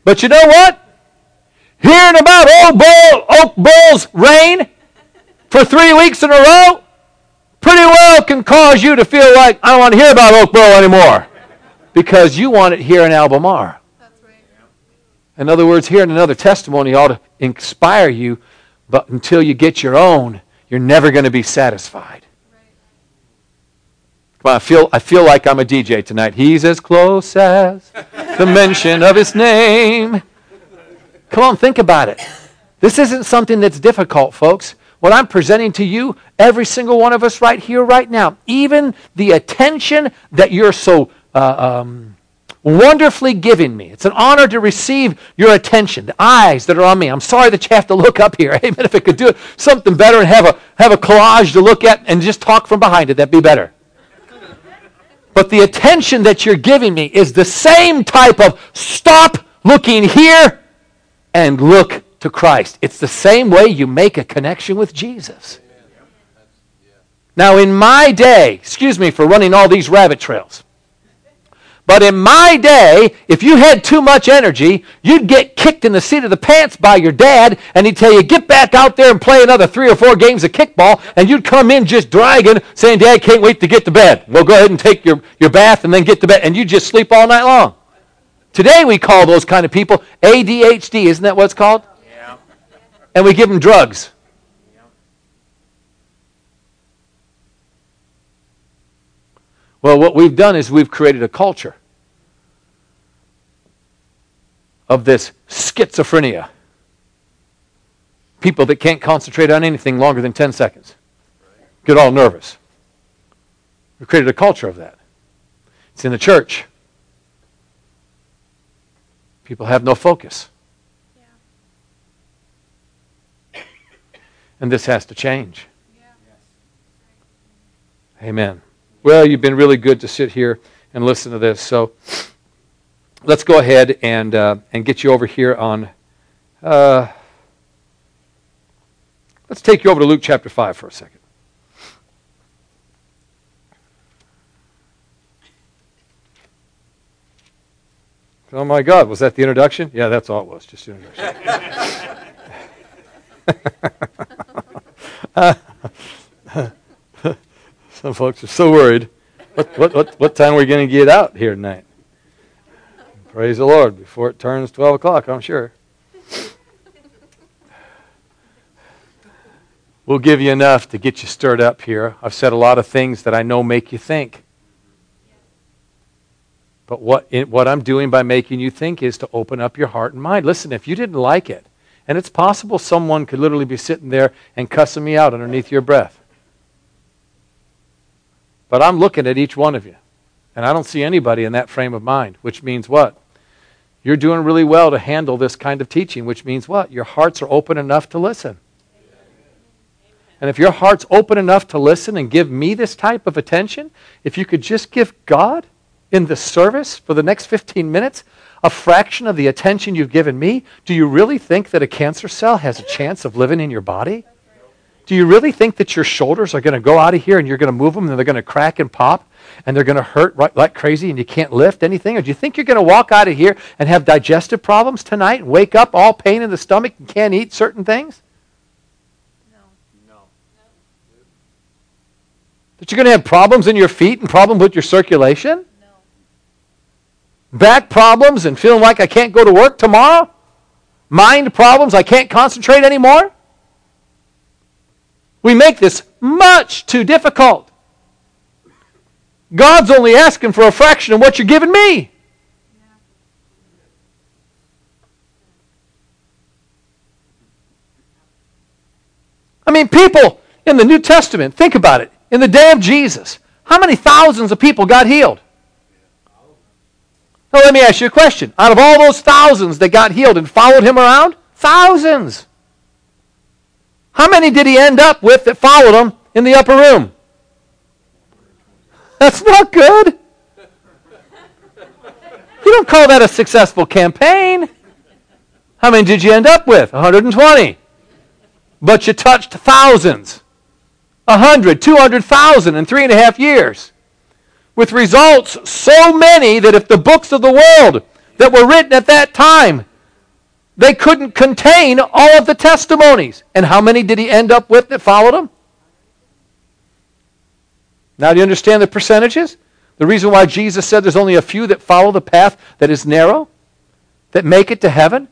but you know what? Hearing about Oak, Oakboro's rain for three weeks in a row pretty well can cause you to feel like, I don't want to hear about Oakboro anymore because you want it here in Albemarle. In other words, hearing another testimony ought to inspire you, but until you get your own, you're never going to be satisfied. Come on, I feel, I feel like I'm a DJ tonight. He's as close as the mention of his name. Come on, think about it. This isn't something that's difficult, folks. What I'm presenting to you, every single one of us right here, right now, even the attention that you're so uh, um, wonderfully giving me. It's an honor to receive your attention, the eyes that are on me. I'm sorry that you have to look up here. Amen. If it could do it, something better and have a, have a collage to look at and just talk from behind it, that'd be better. But the attention that you're giving me is the same type of stop looking here and look to Christ. It's the same way you make a connection with Jesus. Now, in my day, excuse me for running all these rabbit trails. But in my day, if you had too much energy, you'd get kicked in the seat of the pants by your dad, and he'd tell you, get back out there and play another three or four games of kickball, and you'd come in just dragging, saying, Dad, can't wait to get to bed. Well, go ahead and take your, your bath and then get to bed, and you just sleep all night long. Today we call those kind of people ADHD, isn't that what it's called? Yeah. And we give them drugs. Well, what we've done is we've created a culture of this schizophrenia. People that can't concentrate on anything longer than 10 seconds get all nervous. We've created a culture of that. It's in the church. People have no focus. And this has to change. Amen. Well, you've been really good to sit here and listen to this. So let's go ahead and, uh, and get you over here on. Uh, let's take you over to Luke chapter 5 for a second. Oh my God, was that the introduction? Yeah, that's all it was, just the introduction. Some folks are so worried. What, what, what, what time are we going to get out here tonight? Praise the Lord, before it turns 12 o'clock, I'm sure. We'll give you enough to get you stirred up here. I've said a lot of things that I know make you think. But what, what I'm doing by making you think is to open up your heart and mind. Listen, if you didn't like it, and it's possible someone could literally be sitting there and cussing me out underneath your breath. But I'm looking at each one of you, and I don't see anybody in that frame of mind, which means what? You're doing really well to handle this kind of teaching, which means what? Your hearts are open enough to listen. And if your heart's open enough to listen and give me this type of attention, if you could just give God in the service for the next 15 minutes a fraction of the attention you've given me, do you really think that a cancer cell has a chance of living in your body? Do you really think that your shoulders are going to go out of here and you're going to move them and they're going to crack and pop and they're going to hurt right, like crazy and you can't lift anything? Or do you think you're going to walk out of here and have digestive problems tonight and wake up all pain in the stomach and can't eat certain things? No. No. That you're going to have problems in your feet and problems with your circulation? No. Back problems and feeling like I can't go to work tomorrow, mind problems, I can't concentrate anymore. We make this much too difficult. God's only asking for a fraction of what you're giving me. I mean, people in the New Testament, think about it. In the day of Jesus, how many thousands of people got healed? Now, let me ask you a question. Out of all those thousands that got healed and followed him around, thousands. How many did he end up with that followed him in the upper room? That's not good. You don't call that a successful campaign. How many did you end up with? 120. But you touched thousands. 100, 200,000 in three and a half years with results so many that if the books of the world that were written at that time, they couldn't contain all of the testimonies. And how many did he end up with that followed him? Now, do you understand the percentages? The reason why Jesus said there's only a few that follow the path that is narrow, that make it to heaven,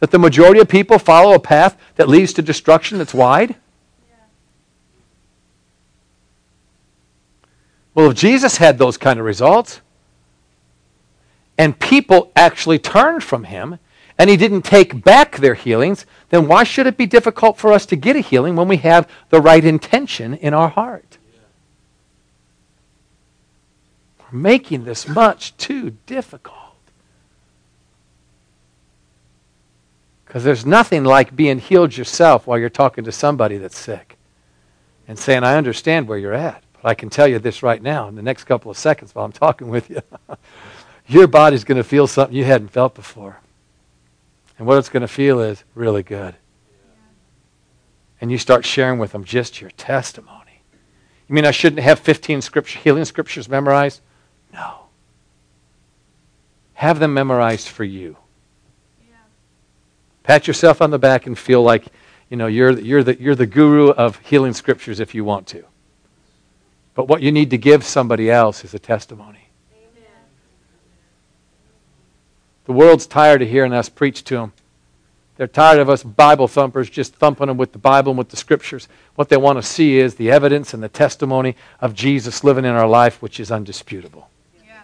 that the majority of people follow a path that leads to destruction that's wide? Well, if Jesus had those kind of results, and people actually turned from him, and he didn't take back their healings, then why should it be difficult for us to get a healing when we have the right intention in our heart? We're making this much too difficult. Because there's nothing like being healed yourself while you're talking to somebody that's sick and saying, I understand where you're at. But I can tell you this right now, in the next couple of seconds while I'm talking with you, your body's going to feel something you hadn't felt before. And what it's going to feel is really good. And you start sharing with them just your testimony. You mean I shouldn't have 15 scripture, healing scriptures memorized? No. Have them memorized for you. Yeah. Pat yourself on the back and feel like you know, you're, you're, the, you're the guru of healing scriptures if you want to. But what you need to give somebody else is a testimony. The world's tired of hearing us preach to them. They're tired of us Bible thumpers just thumping them with the Bible and with the scriptures. What they want to see is the evidence and the testimony of Jesus living in our life, which is undisputable. Yeah.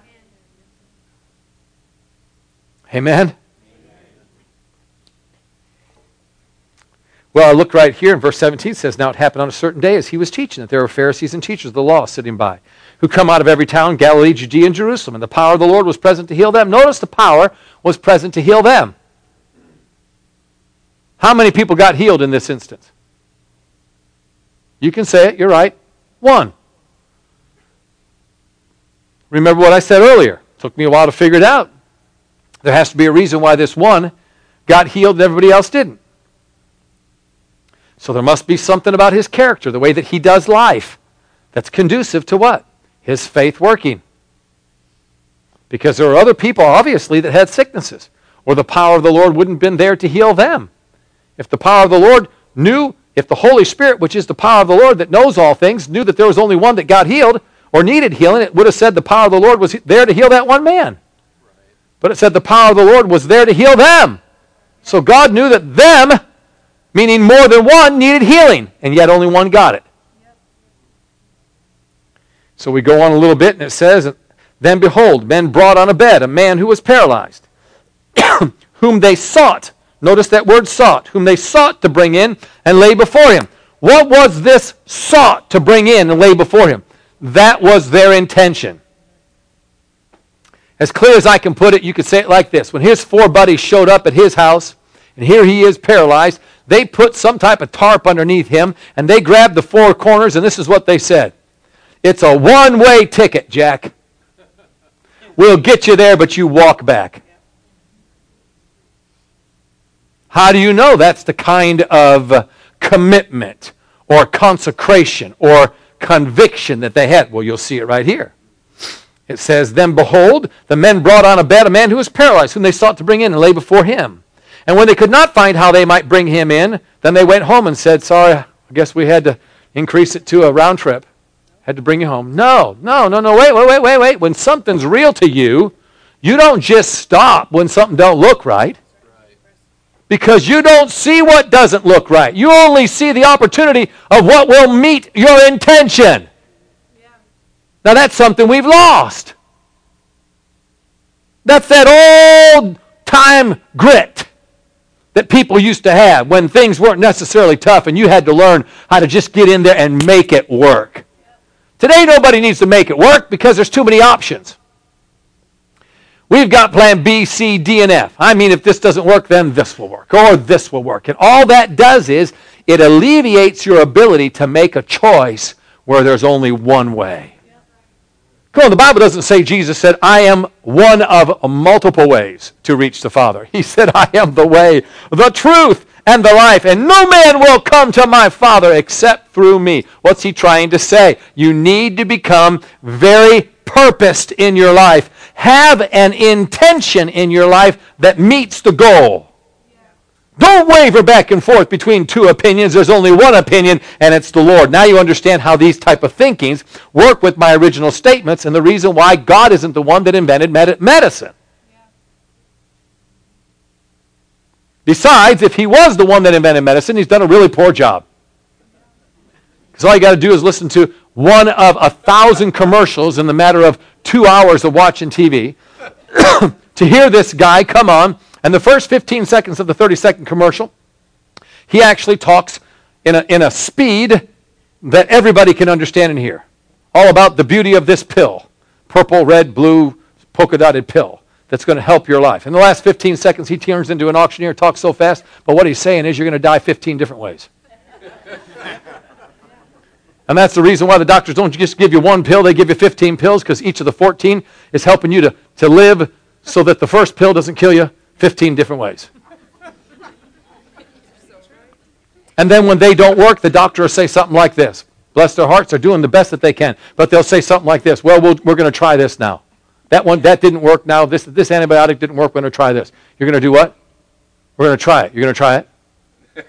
Amen? Well, I look right here in verse 17 says, Now it happened on a certain day as he was teaching that there were Pharisees and teachers of the law sitting by, who come out of every town, Galilee, Judea, and Jerusalem. And the power of the Lord was present to heal them. Notice the power was present to heal them. How many people got healed in this instance? You can say it, you're right. One. Remember what I said earlier. It took me a while to figure it out. There has to be a reason why this one got healed and everybody else didn't. So there must be something about his character, the way that he does life, that's conducive to what? His faith working. Because there are other people, obviously, that had sicknesses, or the power of the Lord wouldn't have been there to heal them. If the power of the Lord knew, if the Holy Spirit, which is the power of the Lord that knows all things, knew that there was only one that got healed or needed healing, it would have said the power of the Lord was there to heal that one man. But it said the power of the Lord was there to heal them. So God knew that them, meaning more than one, needed healing, and yet only one got it. So we go on a little bit, and it says, Then behold, men brought on a bed a man who was paralyzed, whom they sought Notice that word sought, whom they sought to bring in and lay before him. What was this sought to bring in and lay before him? That was their intention. As clear as I can put it, you could say it like this. When his four buddies showed up at his house, and here he is paralyzed, they put some type of tarp underneath him, and they grabbed the four corners, and this is what they said It's a one way ticket, Jack. We'll get you there, but you walk back. How do you know that's the kind of commitment or consecration or conviction that they had? Well, you'll see it right here. It says, Then behold, the men brought on a bed a man who was paralyzed, whom they sought to bring in and lay before him. And when they could not find how they might bring him in, then they went home and said, Sorry, I guess we had to increase it to a round trip. Had to bring you home. No, no, no, no, wait, wait, wait, wait, wait. When something's real to you, you don't just stop when something don't look right because you don't see what doesn't look right. You only see the opportunity of what will meet your intention. Yeah. Now, that's something we've lost. That's that old time grit that people used to have when things weren't necessarily tough and you had to learn how to just get in there and make it work. Today, nobody needs to make it work because there's too many options. We've got plan B, C, D, and F. I mean, if this doesn't work, then this will work, or this will work. And all that does is it alleviates your ability to make a choice where there's only one way. Come on, the Bible doesn't say Jesus said, I am one of multiple ways to reach the Father. He said, I am the way, the truth, and the life, and no man will come to my Father except through me. What's he trying to say? You need to become very purposed in your life have an intention in your life that meets the goal. Don't waver back and forth between two opinions. There's only one opinion, and it's the Lord. Now you understand how these type of thinkings work with my original statements and the reason why God isn't the one that invented med- medicine. Besides, if he was the one that invented medicine, he's done a really poor job. Because all you got to do is listen to one of a thousand commercials in the matter of two hours of watching TV to hear this guy come on, and the first 15 seconds of the 30 second commercial, he actually talks in a, in a speed that everybody can understand and hear. All about the beauty of this pill purple, red, blue, polka dotted pill that's going to help your life. In the last 15 seconds, he turns into an auctioneer, talks so fast, but what he's saying is you're going to die 15 different ways. And that's the reason why the doctors don't just give you one pill, they give you 15 pills because each of the 14 is helping you to, to live so that the first pill doesn't kill you 15 different ways. And then when they don't work, the doctor will say something like this. Bless their hearts, they're doing the best that they can. But they'll say something like this Well, we we are going to try this now. That one, that didn't work now. This, this antibiotic didn't work. We're going to try this. You're going to do what? We're going to try it. You're going to try it?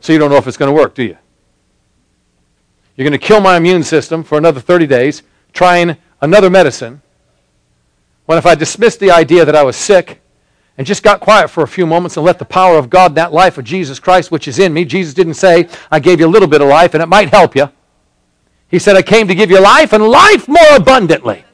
So you don't know if it's going to work, do you? You're going to kill my immune system for another 30 days trying another medicine. When if I dismissed the idea that I was sick and just got quiet for a few moments and let the power of God, that life of Jesus Christ, which is in me, Jesus didn't say, I gave you a little bit of life and it might help you. He said, I came to give you life and life more abundantly.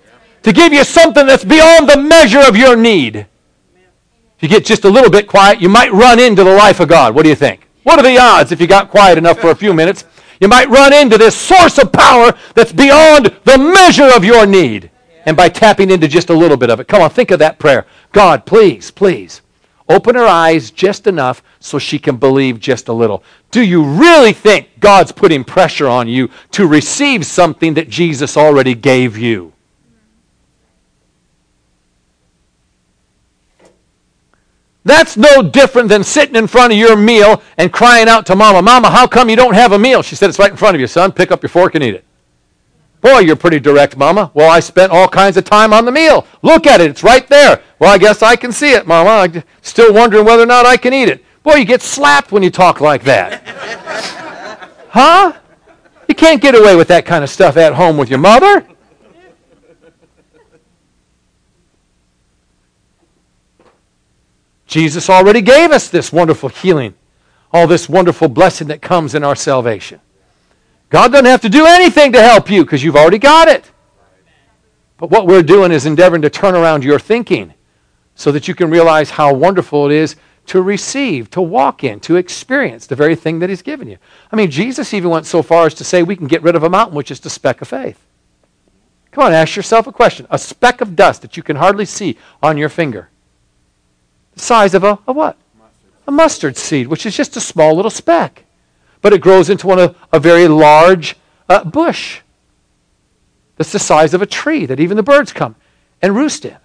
To give you something that's beyond the measure of your need. If you get just a little bit quiet, you might run into the life of God. What do you think? What are the odds if you got quiet enough for a few minutes? You might run into this source of power that's beyond the measure of your need. And by tapping into just a little bit of it. Come on, think of that prayer. God, please, please, open her eyes just enough so she can believe just a little. Do you really think God's putting pressure on you to receive something that Jesus already gave you? That's no different than sitting in front of your meal and crying out to mama, Mama, how come you don't have a meal? She said, It's right in front of you, son. Pick up your fork and eat it. Boy, you're pretty direct, Mama. Well, I spent all kinds of time on the meal. Look at it. It's right there. Well, I guess I can see it, Mama. I'm still wondering whether or not I can eat it. Boy, you get slapped when you talk like that. huh? You can't get away with that kind of stuff at home with your mother. Jesus already gave us this wonderful healing, all this wonderful blessing that comes in our salvation. God doesn't have to do anything to help you because you've already got it. But what we're doing is endeavoring to turn around your thinking so that you can realize how wonderful it is to receive, to walk in, to experience the very thing that He's given you. I mean, Jesus even went so far as to say we can get rid of a mountain, which is the speck of faith. Come on, ask yourself a question. A speck of dust that you can hardly see on your finger. The size of a, a what? Mustard. A mustard seed, which is just a small little speck. But it grows into one of a very large uh, bush. That's the size of a tree that even the birds come and roost in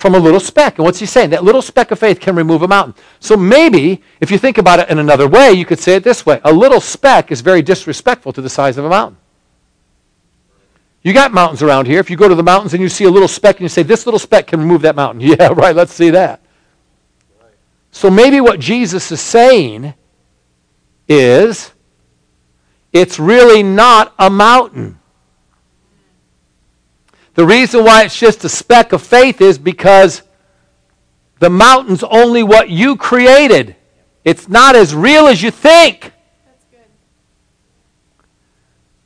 from a little speck. And what's he saying? That little speck of faith can remove a mountain. So maybe, if you think about it in another way, you could say it this way a little speck is very disrespectful to the size of a mountain. You got mountains around here. If you go to the mountains and you see a little speck and you say, This little speck can remove that mountain. Yeah, right, let's see that. So maybe what Jesus is saying is it's really not a mountain. The reason why it's just a speck of faith is because the mountain's only what you created. It's not as real as you think.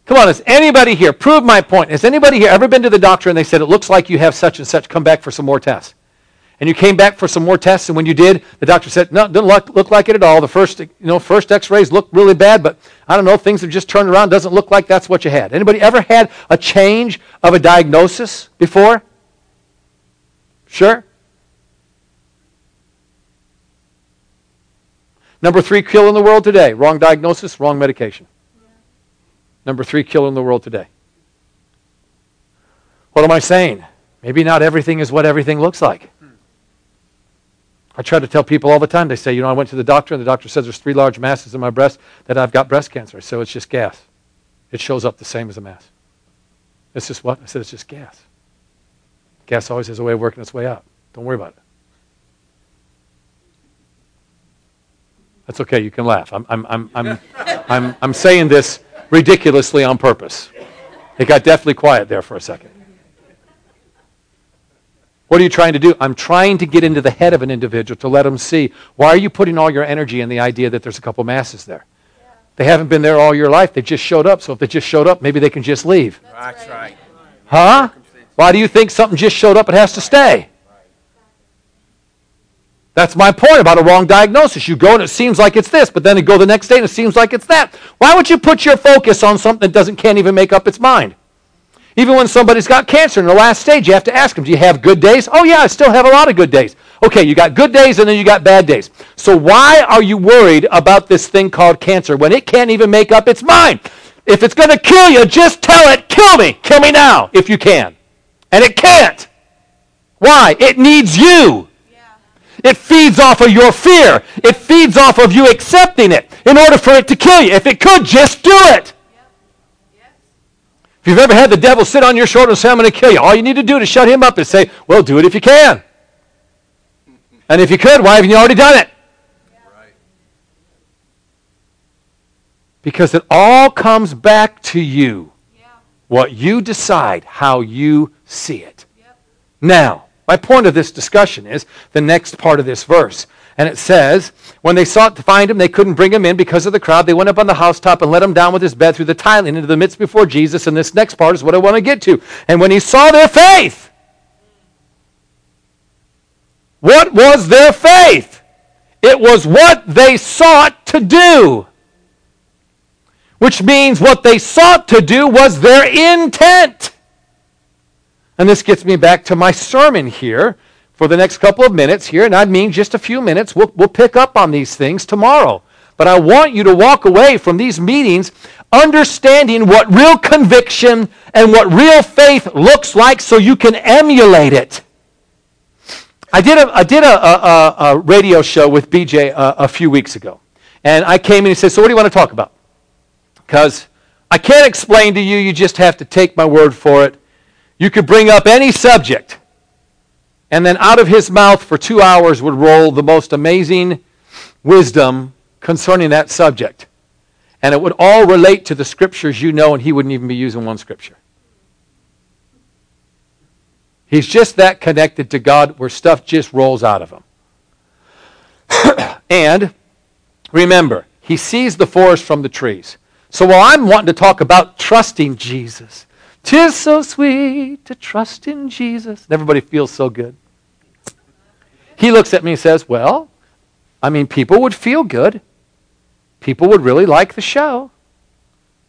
Come on, has anybody here, prove my point. Has anybody here ever been to the doctor and they said, it looks like you have such and such, come back for some more tests? And you came back for some more tests, and when you did, the doctor said, no, didn't look, look like it at all. The first, you know, first x-rays looked really bad, but I don't know, things have just turned around. Doesn't look like that's what you had. Anybody ever had a change of a diagnosis before? Sure? Number three kill in the world today. Wrong diagnosis, wrong medication. Number three kill in the world today. What am I saying? Maybe not everything is what everything looks like. I try to tell people all the time. They say, you know, I went to the doctor and the doctor says there's three large masses in my breast that I've got breast cancer. So it's just gas. It shows up the same as a mass. It's just what? I said it's just gas. Gas always has a way of working its way out. Don't worry about it. That's okay. You can laugh. I'm, I'm, I'm, I'm, I'm, I'm saying this ridiculously on purpose. It got deathly quiet there for a second. What are you trying to do? I'm trying to get into the head of an individual to let them see why are you putting all your energy in the idea that there's a couple masses there? Yeah. They haven't been there all your life. They just showed up. So if they just showed up, maybe they can just leave. That's right. Huh? Why do you think something just showed up and has to stay? That's my point about a wrong diagnosis. You go and it seems like it's this, but then you go the next day and it seems like it's that. Why would you put your focus on something that doesn't can't even make up its mind? Even when somebody's got cancer in the last stage, you have to ask them, do you have good days? Oh, yeah, I still have a lot of good days. Okay, you got good days and then you got bad days. So why are you worried about this thing called cancer when it can't even make up its mind? If it's going to kill you, just tell it, kill me. Kill me now if you can. And it can't. Why? It needs you. It feeds off of your fear. It feeds off of you accepting it in order for it to kill you. If it could, just do it. If you've ever had the devil sit on your shoulder and say, I'm going to kill you, all you need to do to shut him up is say, Well, do it if you can. And if you could, why haven't you already done it? Because it all comes back to you. What you decide, how you see it. Now, My point of this discussion is the next part of this verse. And it says, When they sought to find him, they couldn't bring him in because of the crowd. They went up on the housetop and let him down with his bed through the tiling into the midst before Jesus. And this next part is what I want to get to. And when he saw their faith, what was their faith? It was what they sought to do. Which means what they sought to do was their intent. And this gets me back to my sermon here for the next couple of minutes here, and I mean just a few minutes. We'll, we'll pick up on these things tomorrow. But I want you to walk away from these meetings understanding what real conviction and what real faith looks like so you can emulate it. I did a, I did a, a, a radio show with BJ a, uh, a few weeks ago. And I came in and he said, So what do you want to talk about? Because I can't explain to you, you just have to take my word for it. You could bring up any subject, and then out of his mouth for two hours would roll the most amazing wisdom concerning that subject. And it would all relate to the scriptures you know, and he wouldn't even be using one scripture. He's just that connected to God where stuff just rolls out of him. and remember, he sees the forest from the trees. So while I'm wanting to talk about trusting Jesus, tis so sweet to trust in Jesus. And everybody feels so good. He looks at me and says, Well, I mean, people would feel good. People would really like the show.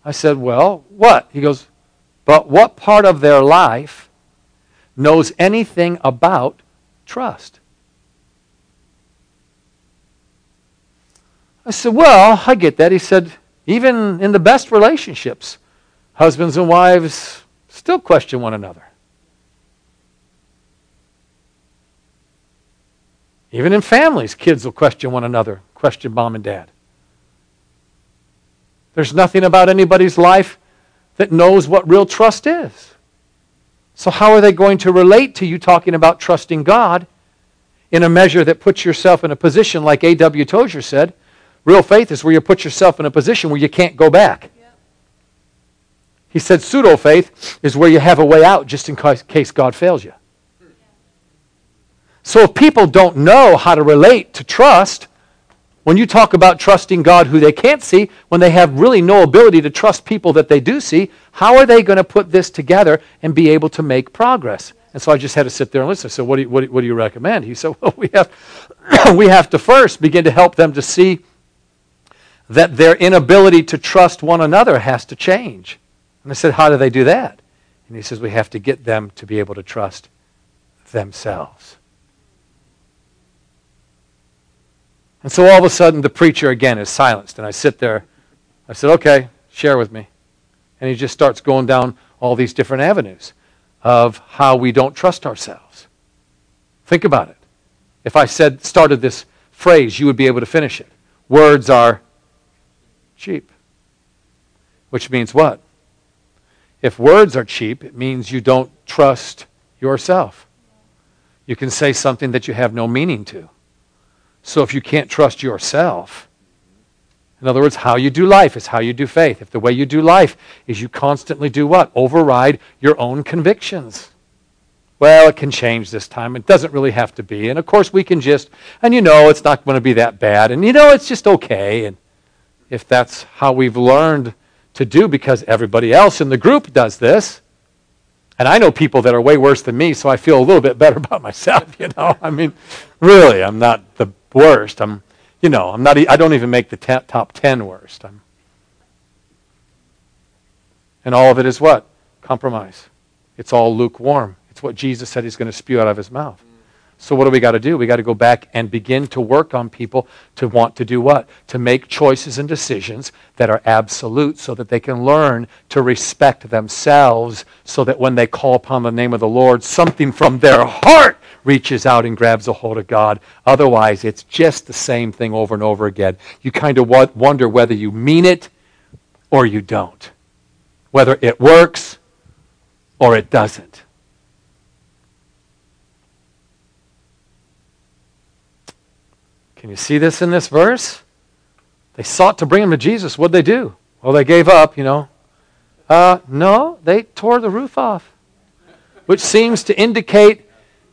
I said, Well, what? He goes, But what part of their life knows anything about trust? I said, Well, I get that. He said, even in the best relationships, husbands and wives still question one another. Even in families, kids will question one another, question mom and dad. There's nothing about anybody's life that knows what real trust is. So, how are they going to relate to you talking about trusting God in a measure that puts yourself in a position, like A.W. Tozer said, Real faith is where you put yourself in a position where you can't go back. He said pseudo faith is where you have a way out just in case God fails you. So if people don't know how to relate to trust, when you talk about trusting God who they can't see, when they have really no ability to trust people that they do see, how are they going to put this together and be able to make progress? And so I just had to sit there and listen. I said, what do you, what do what do you recommend? He said, well, we have, we have to first begin to help them to see that their inability to trust one another has to change. And I said, How do they do that? And he says, We have to get them to be able to trust themselves. And so all of a sudden, the preacher again is silenced. And I sit there. I said, Okay, share with me. And he just starts going down all these different avenues of how we don't trust ourselves. Think about it. If I said, started this phrase, you would be able to finish it. Words are cheap. Which means what? If words are cheap, it means you don't trust yourself. You can say something that you have no meaning to. So if you can't trust yourself, in other words, how you do life is how you do faith. If the way you do life is you constantly do what? Override your own convictions. Well, it can change this time. It doesn't really have to be. And of course, we can just, and you know, it's not going to be that bad. And you know, it's just okay. And if that's how we've learned to do because everybody else in the group does this. And I know people that are way worse than me, so I feel a little bit better about myself, you know. I mean, really, I'm not the worst. I'm, you know, I'm not I don't even make the top 10 worst. I'm And all of it is what? Compromise. It's all lukewarm. It's what Jesus said he's going to spew out of his mouth. So what do we got to do? We got to go back and begin to work on people to want to do what? To make choices and decisions that are absolute so that they can learn to respect themselves so that when they call upon the name of the Lord, something from their heart reaches out and grabs a hold of God. Otherwise, it's just the same thing over and over again. You kind of wonder whether you mean it or you don't. Whether it works or it doesn't. Can you see this in this verse? They sought to bring him to Jesus. What'd they do? Well, they gave up, you know. Uh, no, they tore the roof off, which seems to indicate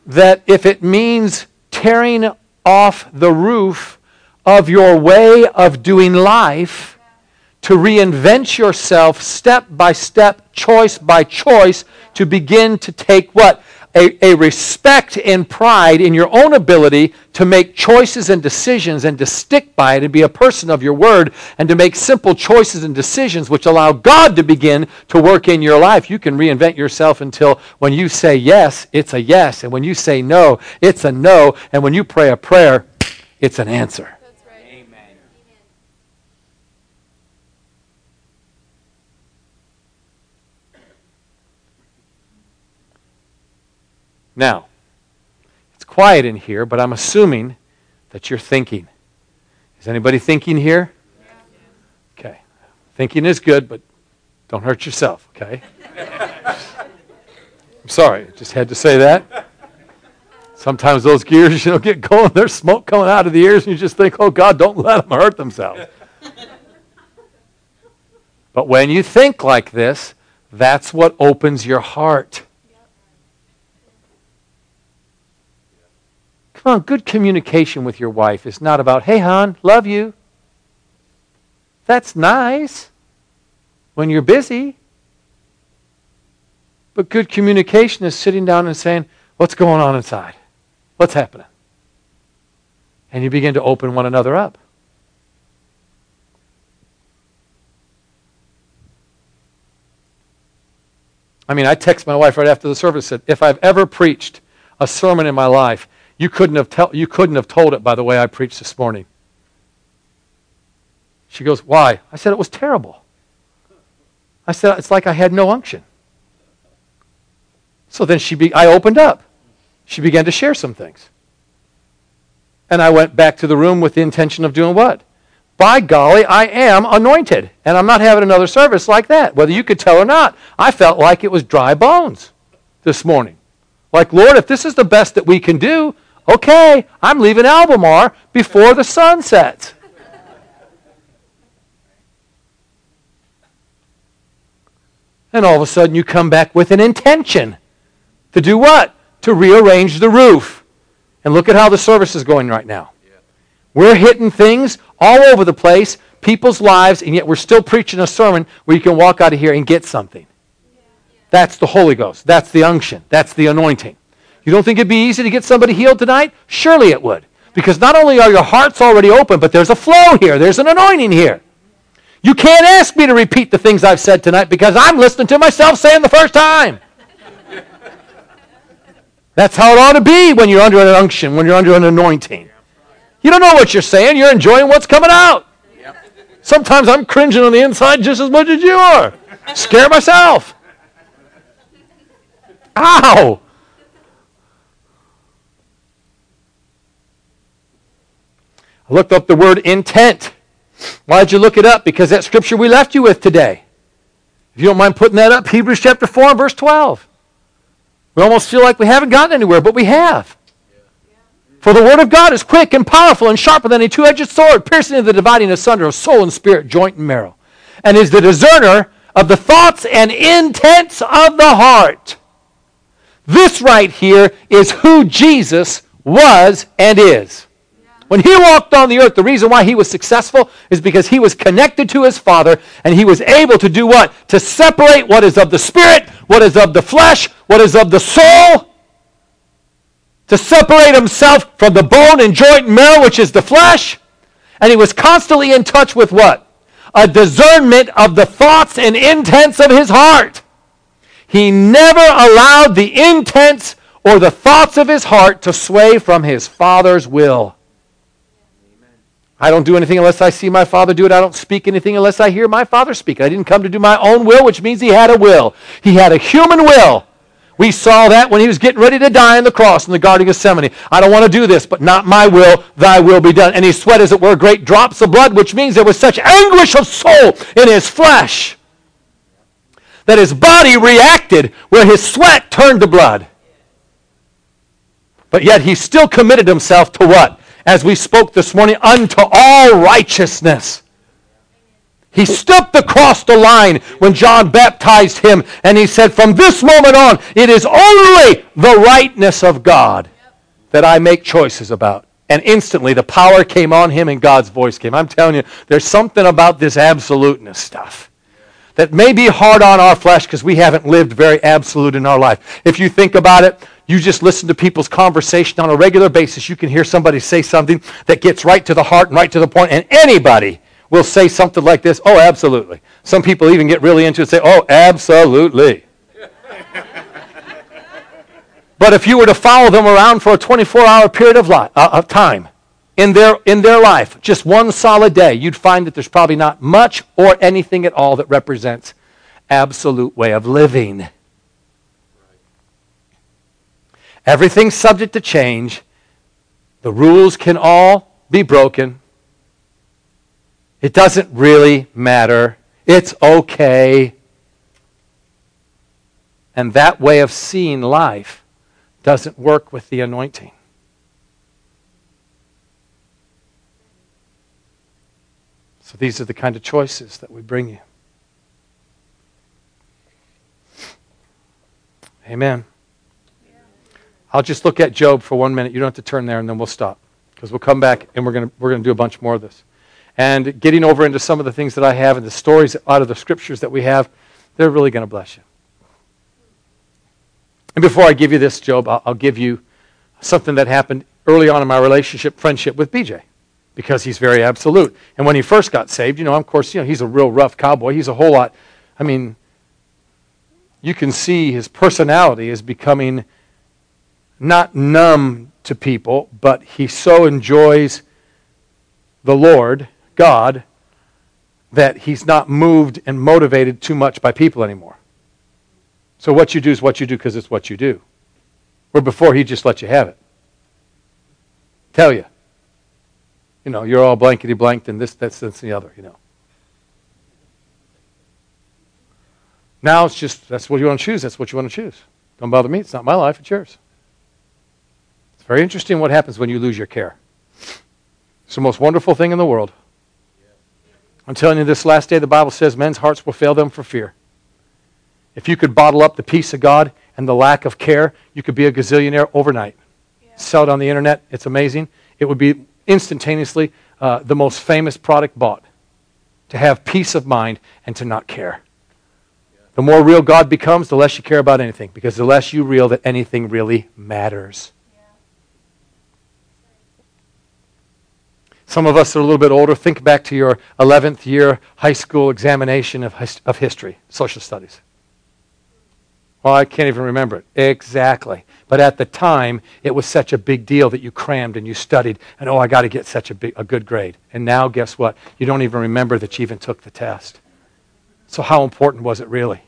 that if it means tearing off the roof of your way of doing life to reinvent yourself step by step, choice by choice, to begin to take what? A, a, respect and pride in your own ability to make choices and decisions and to stick by it and be a person of your word and to make simple choices and decisions which allow God to begin to work in your life. You can reinvent yourself until when you say yes, it's a yes. And when you say no, it's a no. And when you pray a prayer, it's an answer. Now, it's quiet in here, but I'm assuming that you're thinking. Is anybody thinking here? Okay. Thinking is good, but don't hurt yourself, okay? I'm sorry, just had to say that. Sometimes those gears, you know, get going, there's smoke coming out of the ears, and you just think, oh God, don't let them hurt themselves. But when you think like this, that's what opens your heart. On, good communication with your wife is not about, hey, hon, love you. That's nice when you're busy. But good communication is sitting down and saying, what's going on inside? What's happening? And you begin to open one another up. I mean, I text my wife right after the service said, if I've ever preached a sermon in my life, you couldn't have, tell, you couldn't have told it by the way I preached this morning. She goes, Why? I said, It was terrible. I said, It's like I had no unction. So then she be, I opened up. She began to share some things. And I went back to the room with the intention of doing what? By golly, I am anointed. And I'm not having another service like that. Whether you could tell or not, I felt like it was dry bones this morning. Like, Lord, if this is the best that we can do, okay, I'm leaving Albemarle before the sun sets. And all of a sudden you come back with an intention to do what? To rearrange the roof. And look at how the service is going right now. We're hitting things all over the place, people's lives, and yet we're still preaching a sermon where you can walk out of here and get something. That's the Holy Ghost. That's the unction. That's the anointing. You don't think it'd be easy to get somebody healed tonight? Surely it would. Because not only are your hearts already open, but there's a flow here, there's an anointing here. You can't ask me to repeat the things I've said tonight because I'm listening to myself saying the first time. That's how it ought to be when you're under an unction, when you're under an anointing. You don't know what you're saying, you're enjoying what's coming out. Sometimes I'm cringing on the inside just as much as you are. Scare myself. Ow! I looked up the word intent. Why did you look it up? Because that scripture we left you with today. If you don't mind putting that up, Hebrews chapter 4 verse 12. We almost feel like we haven't gotten anywhere, but we have. For the word of God is quick and powerful and sharper than a two edged sword, piercing to the dividing asunder of soul and spirit, joint and marrow, and is the discerner of the thoughts and intents of the heart. This right here is who Jesus was and is. When he walked on the earth, the reason why he was successful is because he was connected to his Father and he was able to do what? To separate what is of the spirit, what is of the flesh, what is of the soul. To separate himself from the bone and joint and marrow, which is the flesh. And he was constantly in touch with what? A discernment of the thoughts and intents of his heart. He never allowed the intents or the thoughts of his heart to sway from his Father's will. I don't do anything unless I see my Father do it. I don't speak anything unless I hear my Father speak. I didn't come to do my own will, which means he had a will. He had a human will. We saw that when he was getting ready to die on the cross in the Garden of Gethsemane. I don't want to do this, but not my will, thy will be done. And he sweat, as it were, great drops of blood, which means there was such anguish of soul in his flesh that his body reacted where his sweat turned to blood. But yet he still committed himself to what? As we spoke this morning, unto all righteousness. He stepped across the line when John baptized him, and he said, From this moment on, it is only the rightness of God that I make choices about. And instantly the power came on him and God's voice came. I'm telling you, there's something about this absoluteness stuff that may be hard on our flesh because we haven't lived very absolute in our life. If you think about it, you just listen to people's conversation on a regular basis. You can hear somebody say something that gets right to the heart and right to the point, and anybody will say something like this Oh, absolutely. Some people even get really into it and say, Oh, absolutely. but if you were to follow them around for a 24 hour period of, li- uh, of time, in their, in their life, just one solid day, you'd find that there's probably not much or anything at all that represents absolute way of living. Everything's subject to change. The rules can all be broken. It doesn't really matter. It's okay. And that way of seeing life doesn't work with the anointing. So these are the kind of choices that we bring you. Amen. I'll just look at Job for one minute. You don't have to turn there, and then we'll stop because we'll come back and we're going we're going to do a bunch more of this. And getting over into some of the things that I have and the stories out of the scriptures that we have, they're really going to bless you. And before I give you this, Job, I'll, I'll give you something that happened early on in my relationship, friendship with BJ, because he's very absolute. And when he first got saved, you know, of course, you know, he's a real rough cowboy. He's a whole lot. I mean, you can see his personality is becoming not numb to people, but he so enjoys the Lord, God, that he's not moved and motivated too much by people anymore. So what you do is what you do because it's what you do. Where before he just let you have it. Tell you. You know, you're all blankety blanked and this, that's, that's the other, you know. Now it's just, that's what you want to choose, that's what you want to choose. Don't bother me, it's not my life, it's yours. Very interesting what happens when you lose your care. It's the most wonderful thing in the world. I'm telling you, this last day, the Bible says men's hearts will fail them for fear. If you could bottle up the peace of God and the lack of care, you could be a gazillionaire overnight. Yeah. Sell it on the internet. It's amazing. It would be instantaneously uh, the most famous product bought. To have peace of mind and to not care. Yeah. The more real God becomes, the less you care about anything, because the less you real that anything really matters. Some of us are a little bit older. Think back to your 11th year high school examination of, of history, social studies. Well, I can't even remember it. Exactly. But at the time, it was such a big deal that you crammed and you studied, and oh, I got to get such a, big, a good grade. And now, guess what? You don't even remember that you even took the test. So, how important was it really?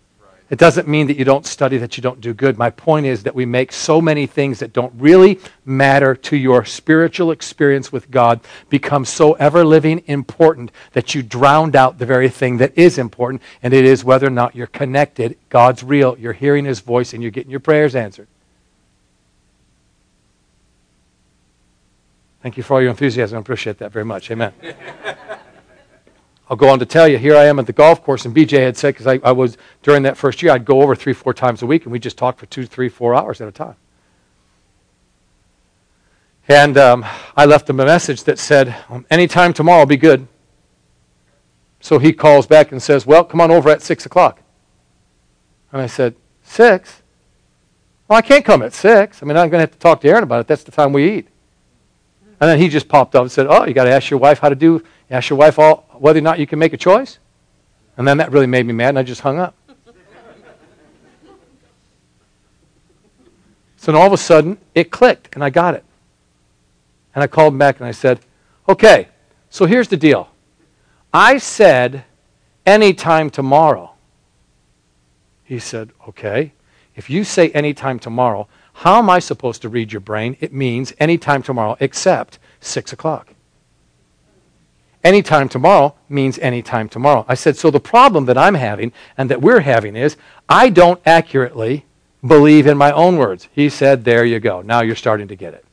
It doesn't mean that you don't study, that you don't do good. My point is that we make so many things that don't really matter to your spiritual experience with God become so ever living important that you drowned out the very thing that is important, and it is whether or not you're connected. God's real. You're hearing His voice and you're getting your prayers answered. Thank you for all your enthusiasm. I appreciate that very much. Amen. I'll go on to tell you, here I am at the golf course, and BJ had said, because I, I, was, during that first year, I'd go over three, four times a week, and we just talked for two, three, four hours at a time. And um, I left him a message that said, um, anytime tomorrow be good. So he calls back and says, well, come on over at 6 o'clock. And I said, 6? Well, I can't come at 6. I mean, I'm going to have to talk to Aaron about it. That's the time we eat. And then he just popped up and said, oh, you got to ask your wife how to do Ask your wife all, whether or not you can make a choice. And then that really made me mad, and I just hung up. so then all of a sudden, it clicked, and I got it. And I called him back and I said, okay, so here's the deal. I said anytime tomorrow. He said, okay. If you say anytime tomorrow, how am I supposed to read your brain? It means anytime tomorrow except 6 o'clock. Anytime tomorrow means anytime tomorrow. I said, so the problem that I'm having and that we're having is I don't accurately believe in my own words. He said, there you go. Now you're starting to get it.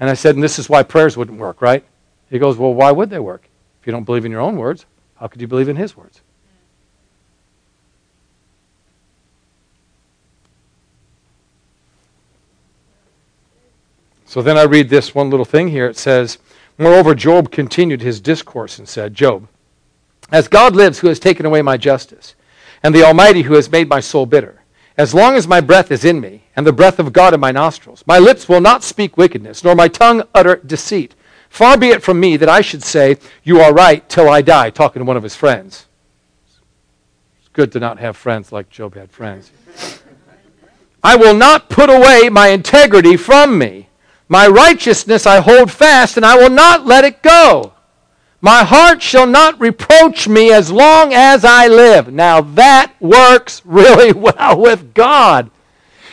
And I said, and this is why prayers wouldn't work, right? He goes, well, why would they work? If you don't believe in your own words, How could you believe in his words? So then I read this one little thing here. It says, Moreover, Job continued his discourse and said, Job, as God lives, who has taken away my justice, and the Almighty, who has made my soul bitter, as long as my breath is in me, and the breath of God in my nostrils, my lips will not speak wickedness, nor my tongue utter deceit. Far be it from me that I should say, You are right, till I die, talking to one of his friends. It's good to not have friends like Job had friends. I will not put away my integrity from me. My righteousness I hold fast, and I will not let it go. My heart shall not reproach me as long as I live. Now that works really well with God.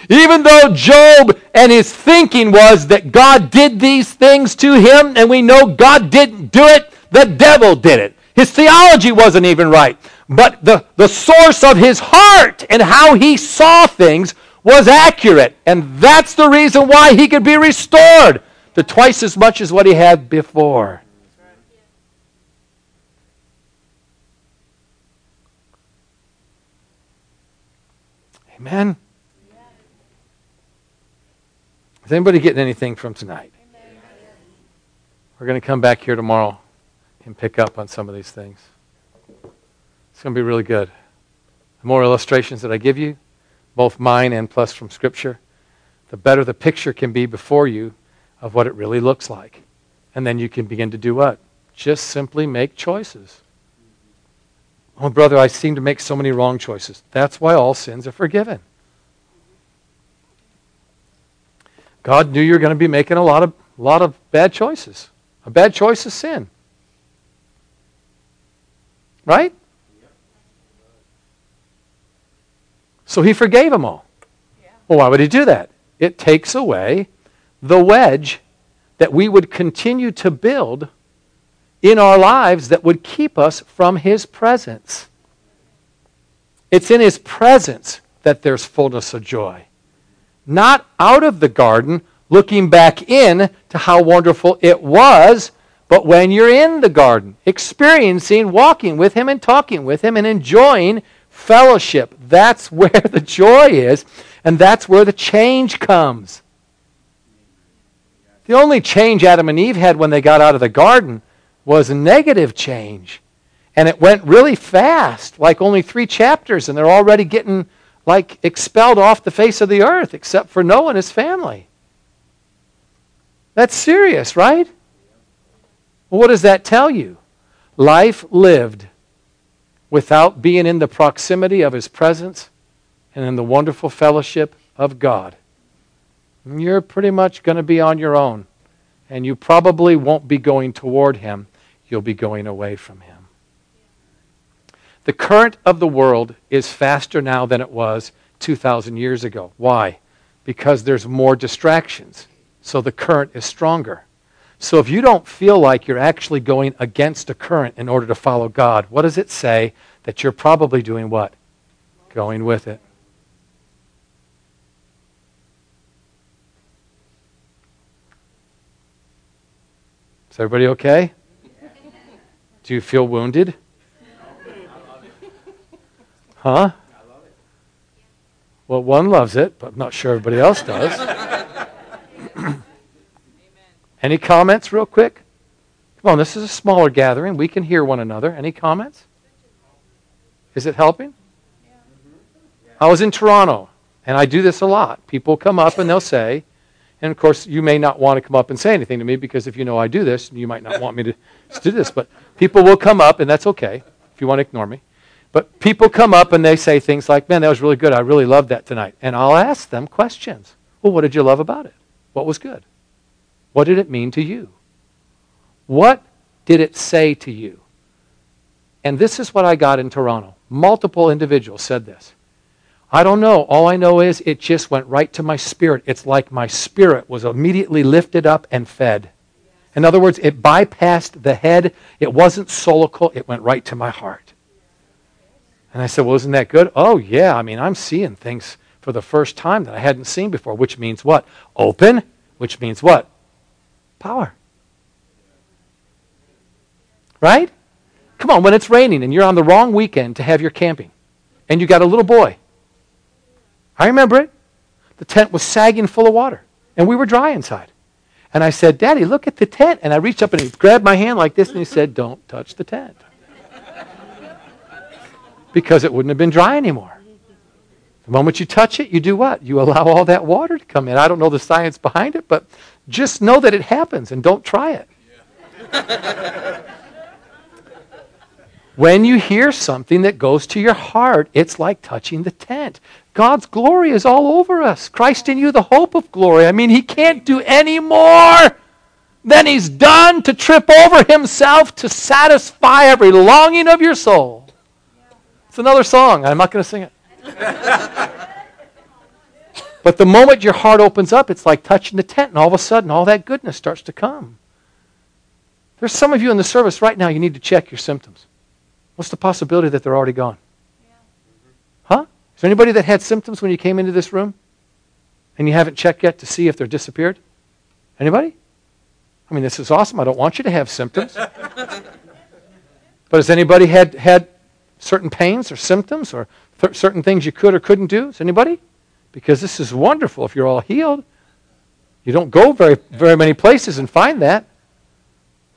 Even though Job and his thinking was that God did these things to him, and we know God didn't do it, the devil did it. His theology wasn't even right. But the, the source of his heart and how he saw things was accurate. And that's the reason why he could be restored to twice as much as what he had before. Amen. Is anybody getting anything from tonight? We're going to come back here tomorrow and pick up on some of these things. It's going to be really good. The more illustrations that I give you, both mine and plus from Scripture, the better the picture can be before you of what it really looks like. And then you can begin to do what? Just simply make choices. Oh, brother, I seem to make so many wrong choices. That's why all sins are forgiven. God knew you were going to be making a lot of, lot of bad choices. A bad choice is sin. Right? So he forgave them all. Well, why would he do that? It takes away the wedge that we would continue to build in our lives that would keep us from his presence. It's in his presence that there's fullness of joy. Not out of the garden, looking back in to how wonderful it was, but when you're in the garden, experiencing, walking with him and talking with him and enjoying fellowship. That's where the joy is, and that's where the change comes. The only change Adam and Eve had when they got out of the garden was a negative change. And it went really fast, like only three chapters, and they're already getting like expelled off the face of the earth, except for Noah and his family. That's serious, right? Well, what does that tell you? Life lived without being in the proximity of His presence and in the wonderful fellowship of God. You're pretty much going to be on your own. And you probably won't be going toward Him, you'll be going away from Him. The current of the world is faster now than it was 2,000 years ago. Why? Because there's more distractions. So the current is stronger. So if you don't feel like you're actually going against a current in order to follow God, what does it say? That you're probably doing what? Going with it. Is everybody okay? Do you feel wounded? Huh? Well, one loves it, but I'm not sure everybody else does. Any comments, real quick? Come on, this is a smaller gathering. We can hear one another. Any comments? Is it helping? I was in Toronto, and I do this a lot. People come up and they'll say, and of course, you may not want to come up and say anything to me because if you know I do this, you might not want me to do this. But people will come up, and that's okay if you want to ignore me. But people come up and they say things like, Man, that was really good. I really loved that tonight. And I'll ask them questions. Well, what did you love about it? What was good? What did it mean to you? What did it say to you? And this is what I got in Toronto. Multiple individuals said this. I don't know. All I know is it just went right to my spirit. It's like my spirit was immediately lifted up and fed. In other words, it bypassed the head. It wasn't solical. It went right to my heart. And I said, Well, isn't that good? Oh, yeah. I mean, I'm seeing things for the first time that I hadn't seen before, which means what? Open, which means what? Power. Right? Come on, when it's raining and you're on the wrong weekend to have your camping, and you got a little boy. I remember it. The tent was sagging full of water, and we were dry inside. And I said, Daddy, look at the tent. And I reached up and he grabbed my hand like this and he said, Don't touch the tent. because it wouldn't have been dry anymore. The moment you touch it, you do what? You allow all that water to come in. I don't know the science behind it, but just know that it happens and don't try it. Yeah. when you hear something that goes to your heart, it's like touching the tent. God's glory is all over us. Christ in you, the hope of glory. I mean, He can't do any more than He's done to trip over Himself to satisfy every longing of your soul. It's another song. I'm not going to sing it. but the moment your heart opens up, it's like touching the tent, and all of a sudden, all that goodness starts to come. There's some of you in the service right now, you need to check your symptoms. What's the possibility that they're already gone? Huh? Is there anybody that had symptoms when you came into this room? And you haven't checked yet to see if they're disappeared? Anybody? I mean, this is awesome. I don't want you to have symptoms. but has anybody had, had certain pains or symptoms or th- certain things you could or couldn't do? Is anybody? Because this is wonderful if you're all healed. You don't go very, very many places and find that.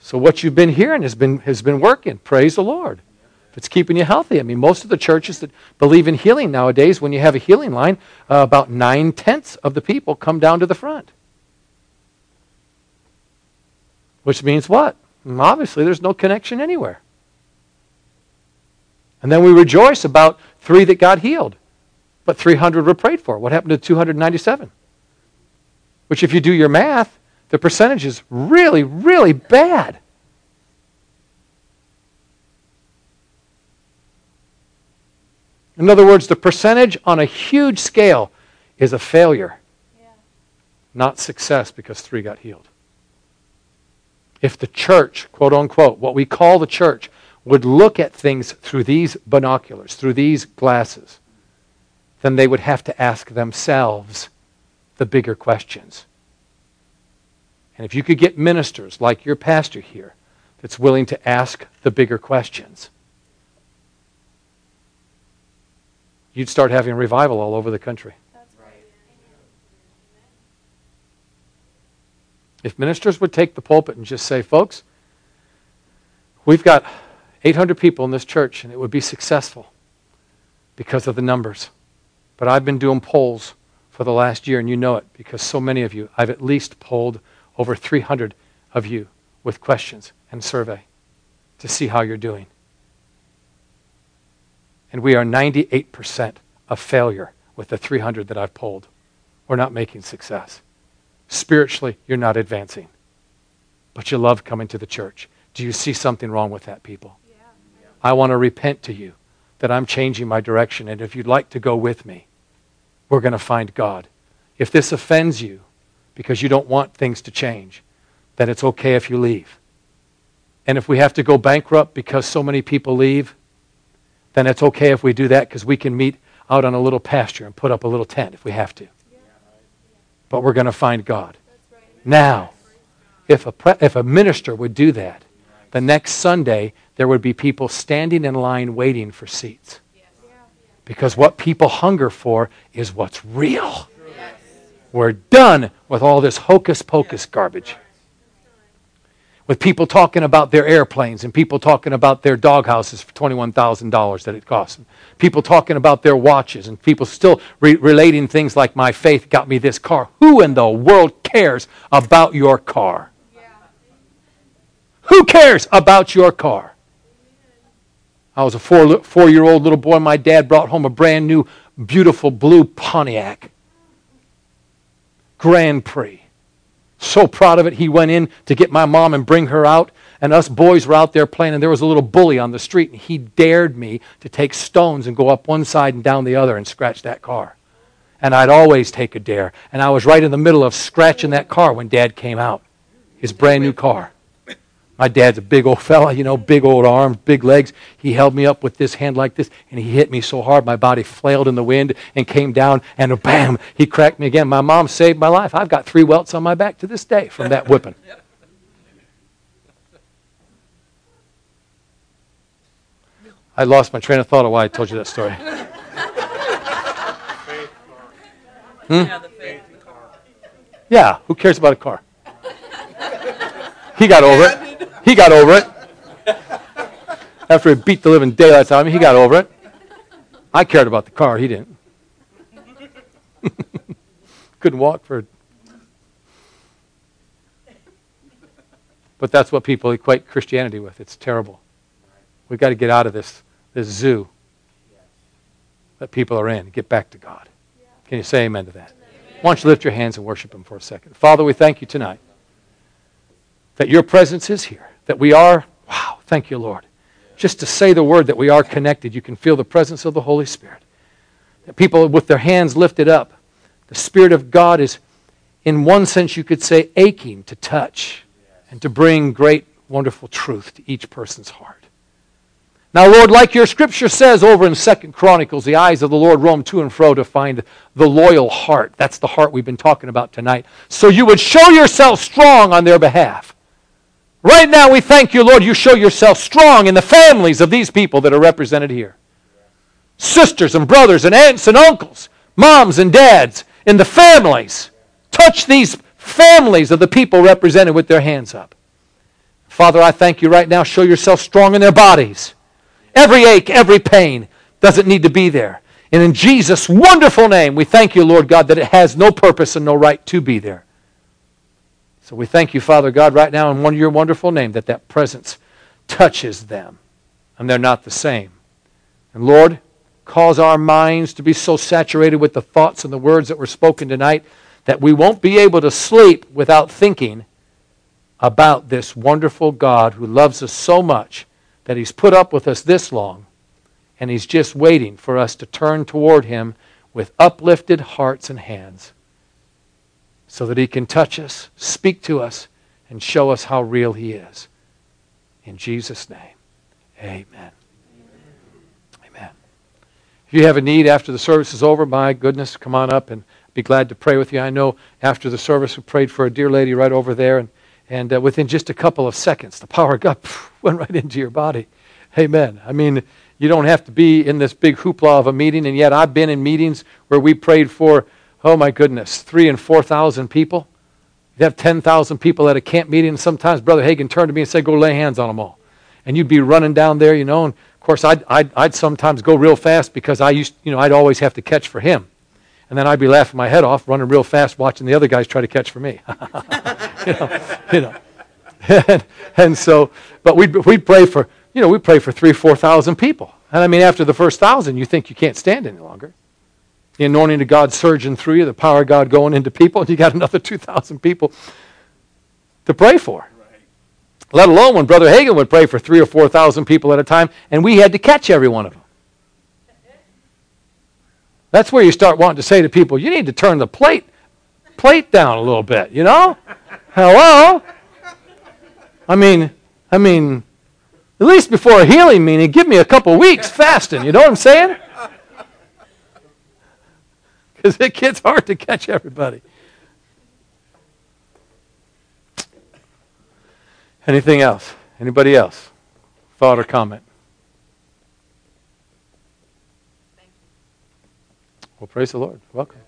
So what you've been hearing has been, has been working. Praise the Lord. If it's keeping you healthy. I mean, most of the churches that believe in healing nowadays, when you have a healing line, uh, about nine tenths of the people come down to the front. Which means what? Obviously, there's no connection anywhere. And then we rejoice about three that got healed, but 300 were prayed for. What happened to 297? Which, if you do your math, the percentage is really, really bad. In other words, the percentage on a huge scale is a failure, yeah. not success because three got healed. If the church, quote unquote, what we call the church, would look at things through these binoculars, through these glasses, then they would have to ask themselves the bigger questions. And if you could get ministers like your pastor here that's willing to ask the bigger questions, you'd start having revival all over the country. If ministers would take the pulpit and just say, folks, we've got 800 people in this church, and it would be successful because of the numbers. But I've been doing polls for the last year, and you know it because so many of you, I've at least polled over 300 of you with questions and survey to see how you're doing. And we are 98% of failure with the 300 that I've polled. We're not making success. Spiritually, you're not advancing. But you love coming to the church. Do you see something wrong with that, people? I want to repent to you that I'm changing my direction. And if you'd like to go with me, we're going to find God. If this offends you because you don't want things to change, then it's okay if you leave. And if we have to go bankrupt because so many people leave, then it's okay if we do that because we can meet out on a little pasture and put up a little tent if we have to. But we're going to find God. Now, if a, pre- if a minister would do that, the next Sunday there would be people standing in line waiting for seats. Because what people hunger for is what's real. We're done with all this hocus pocus garbage. With people talking about their airplanes and people talking about their doghouses for $21,000 that it costs. People talking about their watches and people still re- relating things like my faith got me this car. Who in the world cares about your car? Who cares about your car? I was a four, four year old little boy. My dad brought home a brand new, beautiful blue Pontiac Grand Prix. So proud of it. He went in to get my mom and bring her out. And us boys were out there playing, and there was a little bully on the street, and he dared me to take stones and go up one side and down the other and scratch that car. And I'd always take a dare. And I was right in the middle of scratching that car when Dad came out, his brand new car. My dad's a big old fella, you know, big old arms, big legs. He held me up with this hand like this, and he hit me so hard my body flailed in the wind and came down, and bam, he cracked me again. My mom saved my life. I've got three welts on my back to this day from that whipping. I lost my train of thought of why I told you that story. Hmm? Yeah, who cares about a car? He got over it. He got over it. After he beat the living daylights out of me, he got over it. I cared about the car. He didn't. Couldn't walk for. But that's what people equate Christianity with. It's terrible. We've got to get out of this, this zoo that people are in. Get back to God. Can you say amen to that? Why don't you lift your hands and worship Him for a second? Father, we thank you tonight that your presence is here, that we are, wow, thank you, Lord. Just to say the word that we are connected, you can feel the presence of the Holy Spirit. That people with their hands lifted up, the Spirit of God is, in one sense, you could say, aching to touch and to bring great, wonderful truth to each person's heart. Now, Lord, like your scripture says over in Second Chronicles, the eyes of the Lord roam to and fro to find the loyal heart. That's the heart we've been talking about tonight. So you would show yourself strong on their behalf. Right now, we thank you, Lord, you show yourself strong in the families of these people that are represented here. Sisters and brothers and aunts and uncles, moms and dads, in the families. Touch these families of the people represented with their hands up. Father, I thank you right now. Show yourself strong in their bodies. Every ache, every pain doesn't need to be there. And in Jesus' wonderful name, we thank you, Lord God, that it has no purpose and no right to be there. So we thank you, Father God, right now in one, your wonderful name that that presence touches them and they're not the same. And Lord, cause our minds to be so saturated with the thoughts and the words that were spoken tonight that we won't be able to sleep without thinking about this wonderful God who loves us so much that He's put up with us this long, and He's just waiting for us to turn toward Him with uplifted hearts and hands so that He can touch us, speak to us, and show us how real He is. In Jesus' name, amen. Amen. If you have a need after the service is over, my goodness, come on up and be glad to pray with you. I know after the service we prayed for a dear lady right over there, and and uh, within just a couple of seconds, the power of God went right into your body. Amen. I mean, you don't have to be in this big hoopla of a meeting, and yet I've been in meetings where we prayed for, oh my goodness, three and 4,000 people. You'd have 10,000 people at a camp meeting, and sometimes Brother Hagin turned to me and said, go lay hands on them all. And you'd be running down there, you know, and of course I'd, I'd, I'd sometimes go real fast because I used, you know, I'd always have to catch for him. And then I'd be laughing my head off, running real fast, watching the other guys try to catch for me. you know, you know. and, and so, but we'd, we'd pray for, you know, we'd pray for three, 4,000 people. And I mean, after the first thousand, you think you can't stand any longer. The anointing of God surging through you, the power of God going into people, and you got another 2,000 people to pray for. Right. Let alone when Brother Hagin would pray for three or 4,000 people at a time, and we had to catch every one of them. That's where you start wanting to say to people, you need to turn the plate plate down a little bit, you know? Hello? I mean, I mean, at least before a healing meeting, give me a couple weeks fasting, you know what I'm saying? Because it gets hard to catch everybody. Anything else? Anybody else? Thought or comment? Well, praise the Lord. Welcome.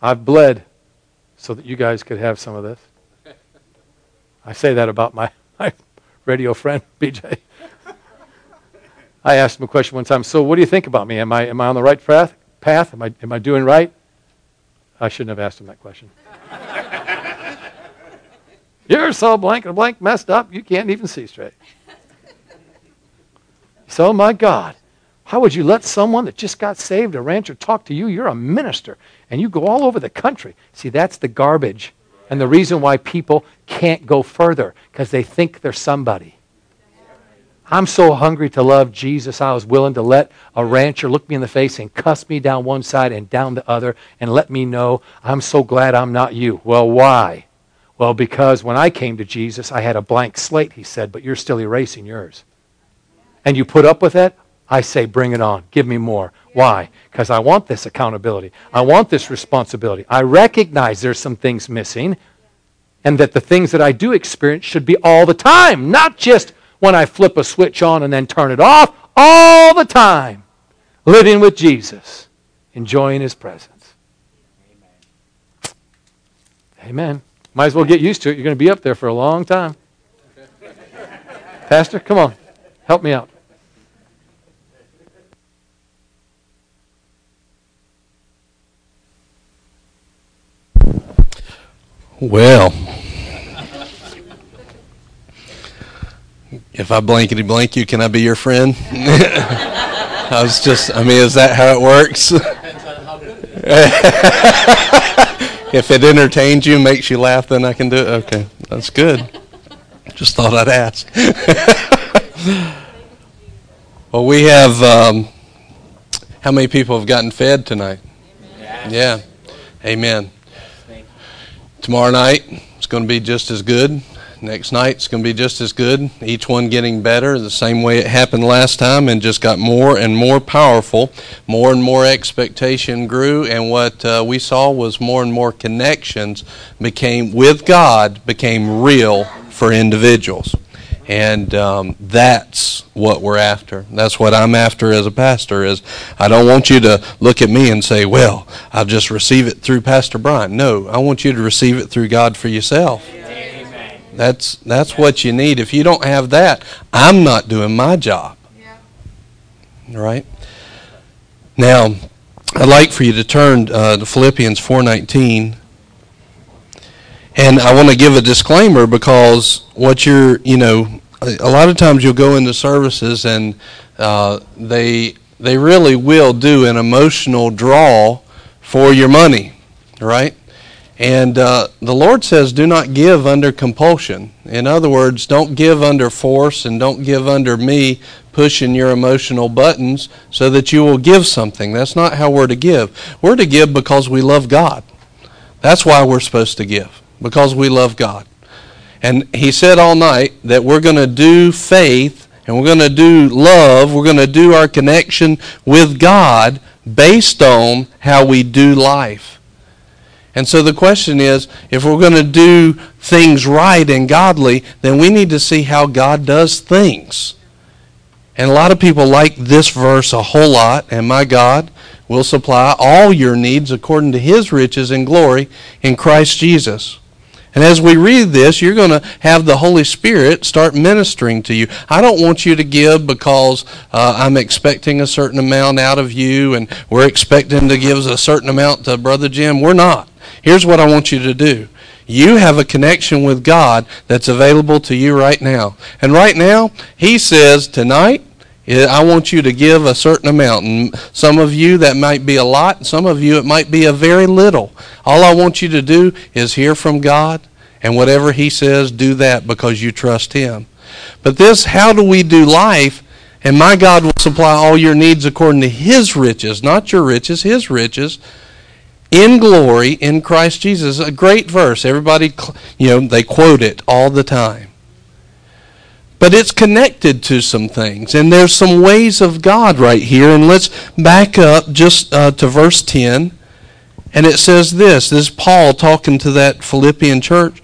I've bled so that you guys could have some of this. I say that about my, my radio friend, BJ. I asked him a question one time. So, what do you think about me? Am I, am I on the right path? path? Am, I, am I doing right? I shouldn't have asked him that question. You're so blank and blank messed up, you can't even see straight. So, oh, my God, how would you let someone that just got saved, a rancher, talk to you? You're a minister, and you go all over the country. See, that's the garbage. And the reason why people can't go further, because they think they're somebody. I'm so hungry to love Jesus, I was willing to let a rancher look me in the face and cuss me down one side and down the other and let me know I'm so glad I'm not you. Well, why? Well, because when I came to Jesus, I had a blank slate, he said, but you're still erasing yours. And you put up with it? I say, bring it on. Give me more. Why? Because I want this accountability. I want this responsibility. I recognize there's some things missing, and that the things that I do experience should be all the time, not just when I flip a switch on and then turn it off all the time. Living with Jesus, enjoying his presence. Amen. Might as well get used to it. You're going to be up there for a long time. Pastor, come on. Help me out. Well, if I blankety blank you, can I be your friend? I was just, I mean, is that how it works? if it entertains you, makes you laugh, then I can do it. Okay, that's good. Just thought I'd ask. well, we have, um, how many people have gotten fed tonight? Yeah. Amen. Tomorrow night, it's going to be just as good. Next night, it's going to be just as good. Each one getting better, the same way it happened last time, and just got more and more powerful. More and more expectation grew, and what uh, we saw was more and more connections became with God became real for individuals. And um, that's what we're after. That's what I'm after as a pastor. Is I don't want you to look at me and say, "Well, I'll just receive it through Pastor Brian." No, I want you to receive it through God for yourself. That's that's what you need. If you don't have that, I'm not doing my job. Yeah. Right. Now, I'd like for you to turn uh, to Philippians 4:19. And I want to give a disclaimer because what you're, you know, a a lot of times you'll go into services and uh, they they really will do an emotional draw for your money, right? And uh, the Lord says, do not give under compulsion. In other words, don't give under force and don't give under me pushing your emotional buttons so that you will give something. That's not how we're to give. We're to give because we love God. That's why we're supposed to give, because we love God. And He said all night that we're going to do faith and we're going to do love, we're going to do our connection with God based on how we do life. And so the question is if we're going to do things right and godly, then we need to see how God does things. And a lot of people like this verse a whole lot, and my God will supply all your needs according to his riches and glory in Christ Jesus. And as we read this, you're going to have the Holy Spirit start ministering to you. I don't want you to give because uh, I'm expecting a certain amount out of you and we're expecting to give a certain amount to Brother Jim. We're not. Here's what I want you to do. You have a connection with God that's available to you right now. And right now, He says, tonight, eh, I want you to give a certain amount. And some of you, that might be a lot. Some of you, it might be a very little. All I want you to do is hear from God, and whatever He says, do that because you trust Him. But this, how do we do life? And my God will supply all your needs according to His riches, not your riches, His riches, in glory in Christ Jesus. A great verse. Everybody, you know, they quote it all the time. But it's connected to some things. And there's some ways of God right here. And let's back up just uh, to verse 10. And it says this this is Paul talking to that Philippian church.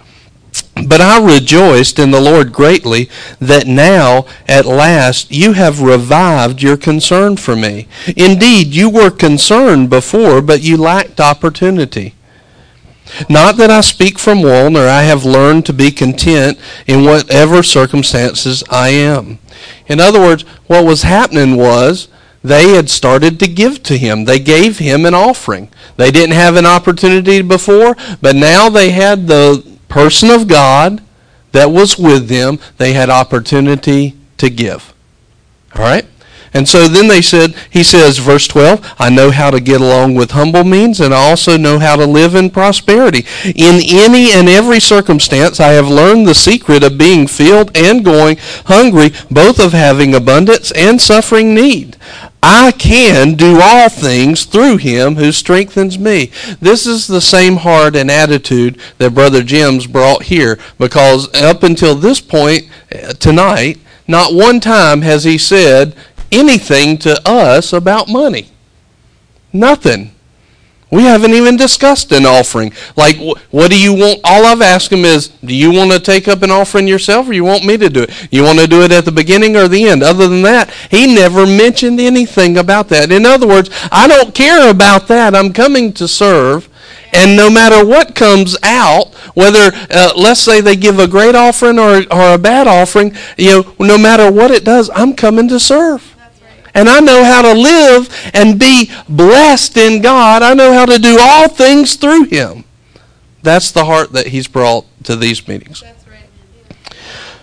But I rejoiced in the Lord greatly that now, at last, you have revived your concern for me. Indeed, you were concerned before, but you lacked opportunity. Not that I speak from want, or I have learned to be content in whatever circumstances I am. In other words, what was happening was they had started to give to him. They gave him an offering. They didn't have an opportunity before, but now they had the person of God that was with them. They had opportunity to give. All right? And so then they said, he says, verse 12, I know how to get along with humble means, and I also know how to live in prosperity. In any and every circumstance, I have learned the secret of being filled and going hungry, both of having abundance and suffering need. I can do all things through him who strengthens me. This is the same heart and attitude that Brother Jim's brought here because up until this point uh, tonight, not one time has he said anything to us about money. Nothing. We haven't even discussed an offering. Like, wh- what do you want? All I've asked him is, do you want to take up an offering yourself or you want me to do it? You want to do it at the beginning or the end? Other than that, he never mentioned anything about that. In other words, I don't care about that. I'm coming to serve. And no matter what comes out, whether, uh, let's say they give a great offering or, or a bad offering, you know, no matter what it does, I'm coming to serve and I know how to live and be blessed in God. I know how to do all things through Him. That's the heart that He's brought to these meetings.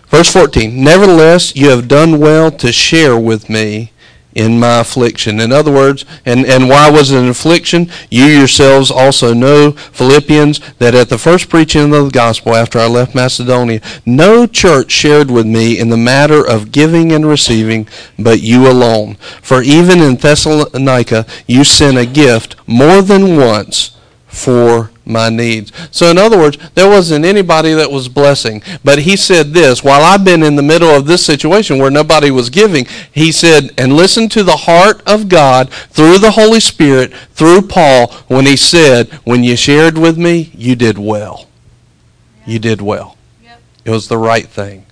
Verse 14 Nevertheless, you have done well to share with me in my affliction. In other words, and, and why was it an affliction? You yourselves also know, Philippians, that at the first preaching of the gospel after I left Macedonia, no church shared with me in the matter of giving and receiving, but you alone. For even in Thessalonica, you sent a gift more than once for my needs. So, in other words, there wasn't anybody that was blessing. But he said this while I've been in the middle of this situation where nobody was giving, he said, and listen to the heart of God through the Holy Spirit, through Paul, when he said, When you shared with me, you did well. You did well. Yep. It was the right thing.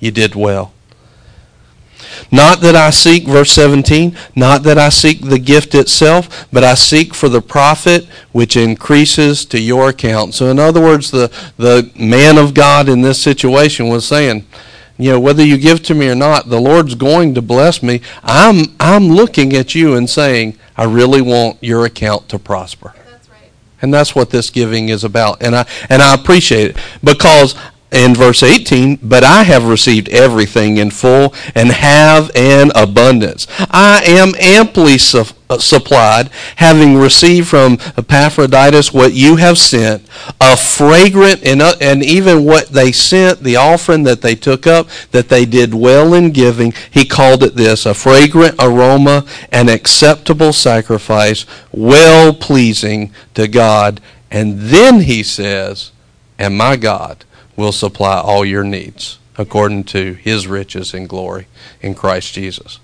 You did well. Not that I seek, verse 17, not that I seek the gift itself, but I seek for the profit which increases to your account. So, in other words, the, the man of God in this situation was saying, you know, whether you give to me or not, the Lord's going to bless me. I'm, I'm looking at you and saying, I really want your account to prosper. That's right. And that's what this giving is about. And I and I appreciate it because in verse 18, but I have received everything in full and have an abundance. I am amply su- uh, supplied, having received from Epaphroditus what you have sent, a fragrant, and, uh, and even what they sent, the offering that they took up, that they did well in giving, he called it this, a fragrant aroma, an acceptable sacrifice, well pleasing to God. And then he says, and my God will supply all your needs according to his riches and glory in Christ Jesus.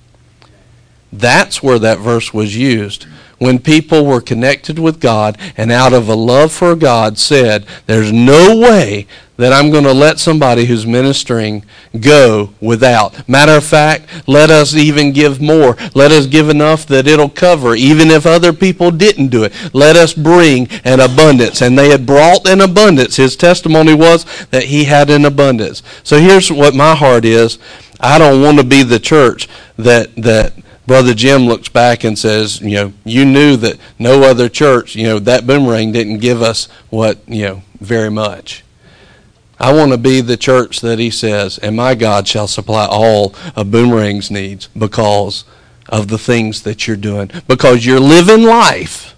That's where that verse was used. When people were connected with God and out of a love for God said, There's no way that I'm going to let somebody who's ministering go without. Matter of fact, let us even give more. Let us give enough that it'll cover, even if other people didn't do it. Let us bring an abundance. And they had brought an abundance. His testimony was that he had an abundance. So here's what my heart is. I don't want to be the church that that Brother Jim looks back and says, you know, you knew that no other church, you know, that boomerang didn't give us what, you know, very much. I want to be the church that he says, and my God shall supply all of Boomerang's needs because of the things that you're doing. Because you're living life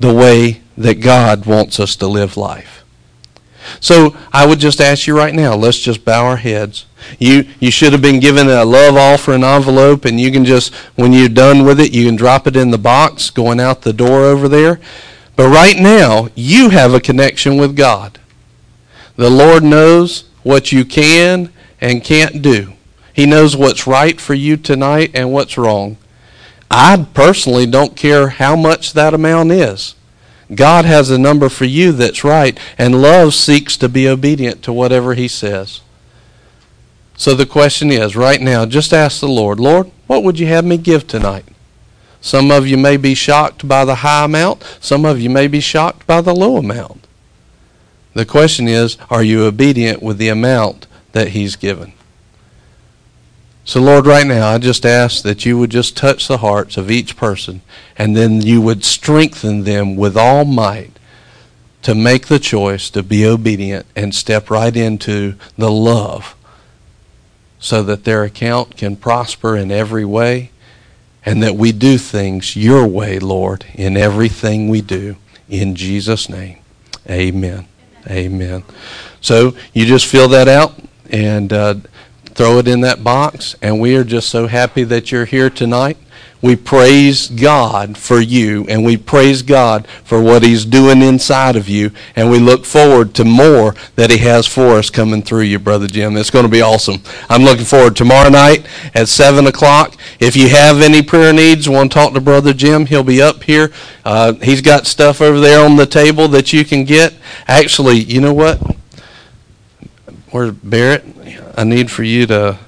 the way that God wants us to live life. So I would just ask you right now, let's just bow our heads. You you should have been given a love offering envelope and you can just when you're done with it, you can drop it in the box going out the door over there. But right now, you have a connection with God. The Lord knows what you can and can't do. He knows what's right for you tonight and what's wrong. I personally don't care how much that amount is. God has a number for you that's right, and love seeks to be obedient to whatever He says. So the question is right now, just ask the Lord, Lord, what would you have me give tonight? Some of you may be shocked by the high amount, some of you may be shocked by the low amount. The question is, are you obedient with the amount that He's given? So, Lord, right now, I just ask that you would just touch the hearts of each person, and then you would strengthen them with all might to make the choice to be obedient and step right into the love so that their account can prosper in every way and that we do things your way, Lord, in everything we do. In Jesus' name, amen. Amen. So you just fill that out and uh, throw it in that box. And we are just so happy that you're here tonight. We praise God for you, and we praise God for what He's doing inside of you, and we look forward to more that He has for us coming through you, Brother Jim. It's going to be awesome. I'm looking forward tomorrow night at 7 o'clock. If you have any prayer needs, want to talk to Brother Jim, he'll be up here. Uh, he's got stuff over there on the table that you can get. Actually, you know what? Where's Barrett? I need for you to.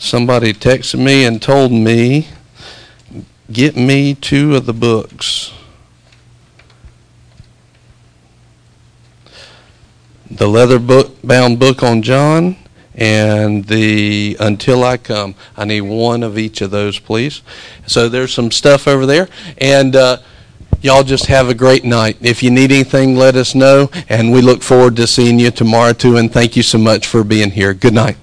Somebody texted me and told me, get me two of the books. The leather book, bound book on John and the Until I Come. I need one of each of those, please. So there's some stuff over there. And uh, y'all just have a great night. If you need anything, let us know. And we look forward to seeing you tomorrow, too. And thank you so much for being here. Good night.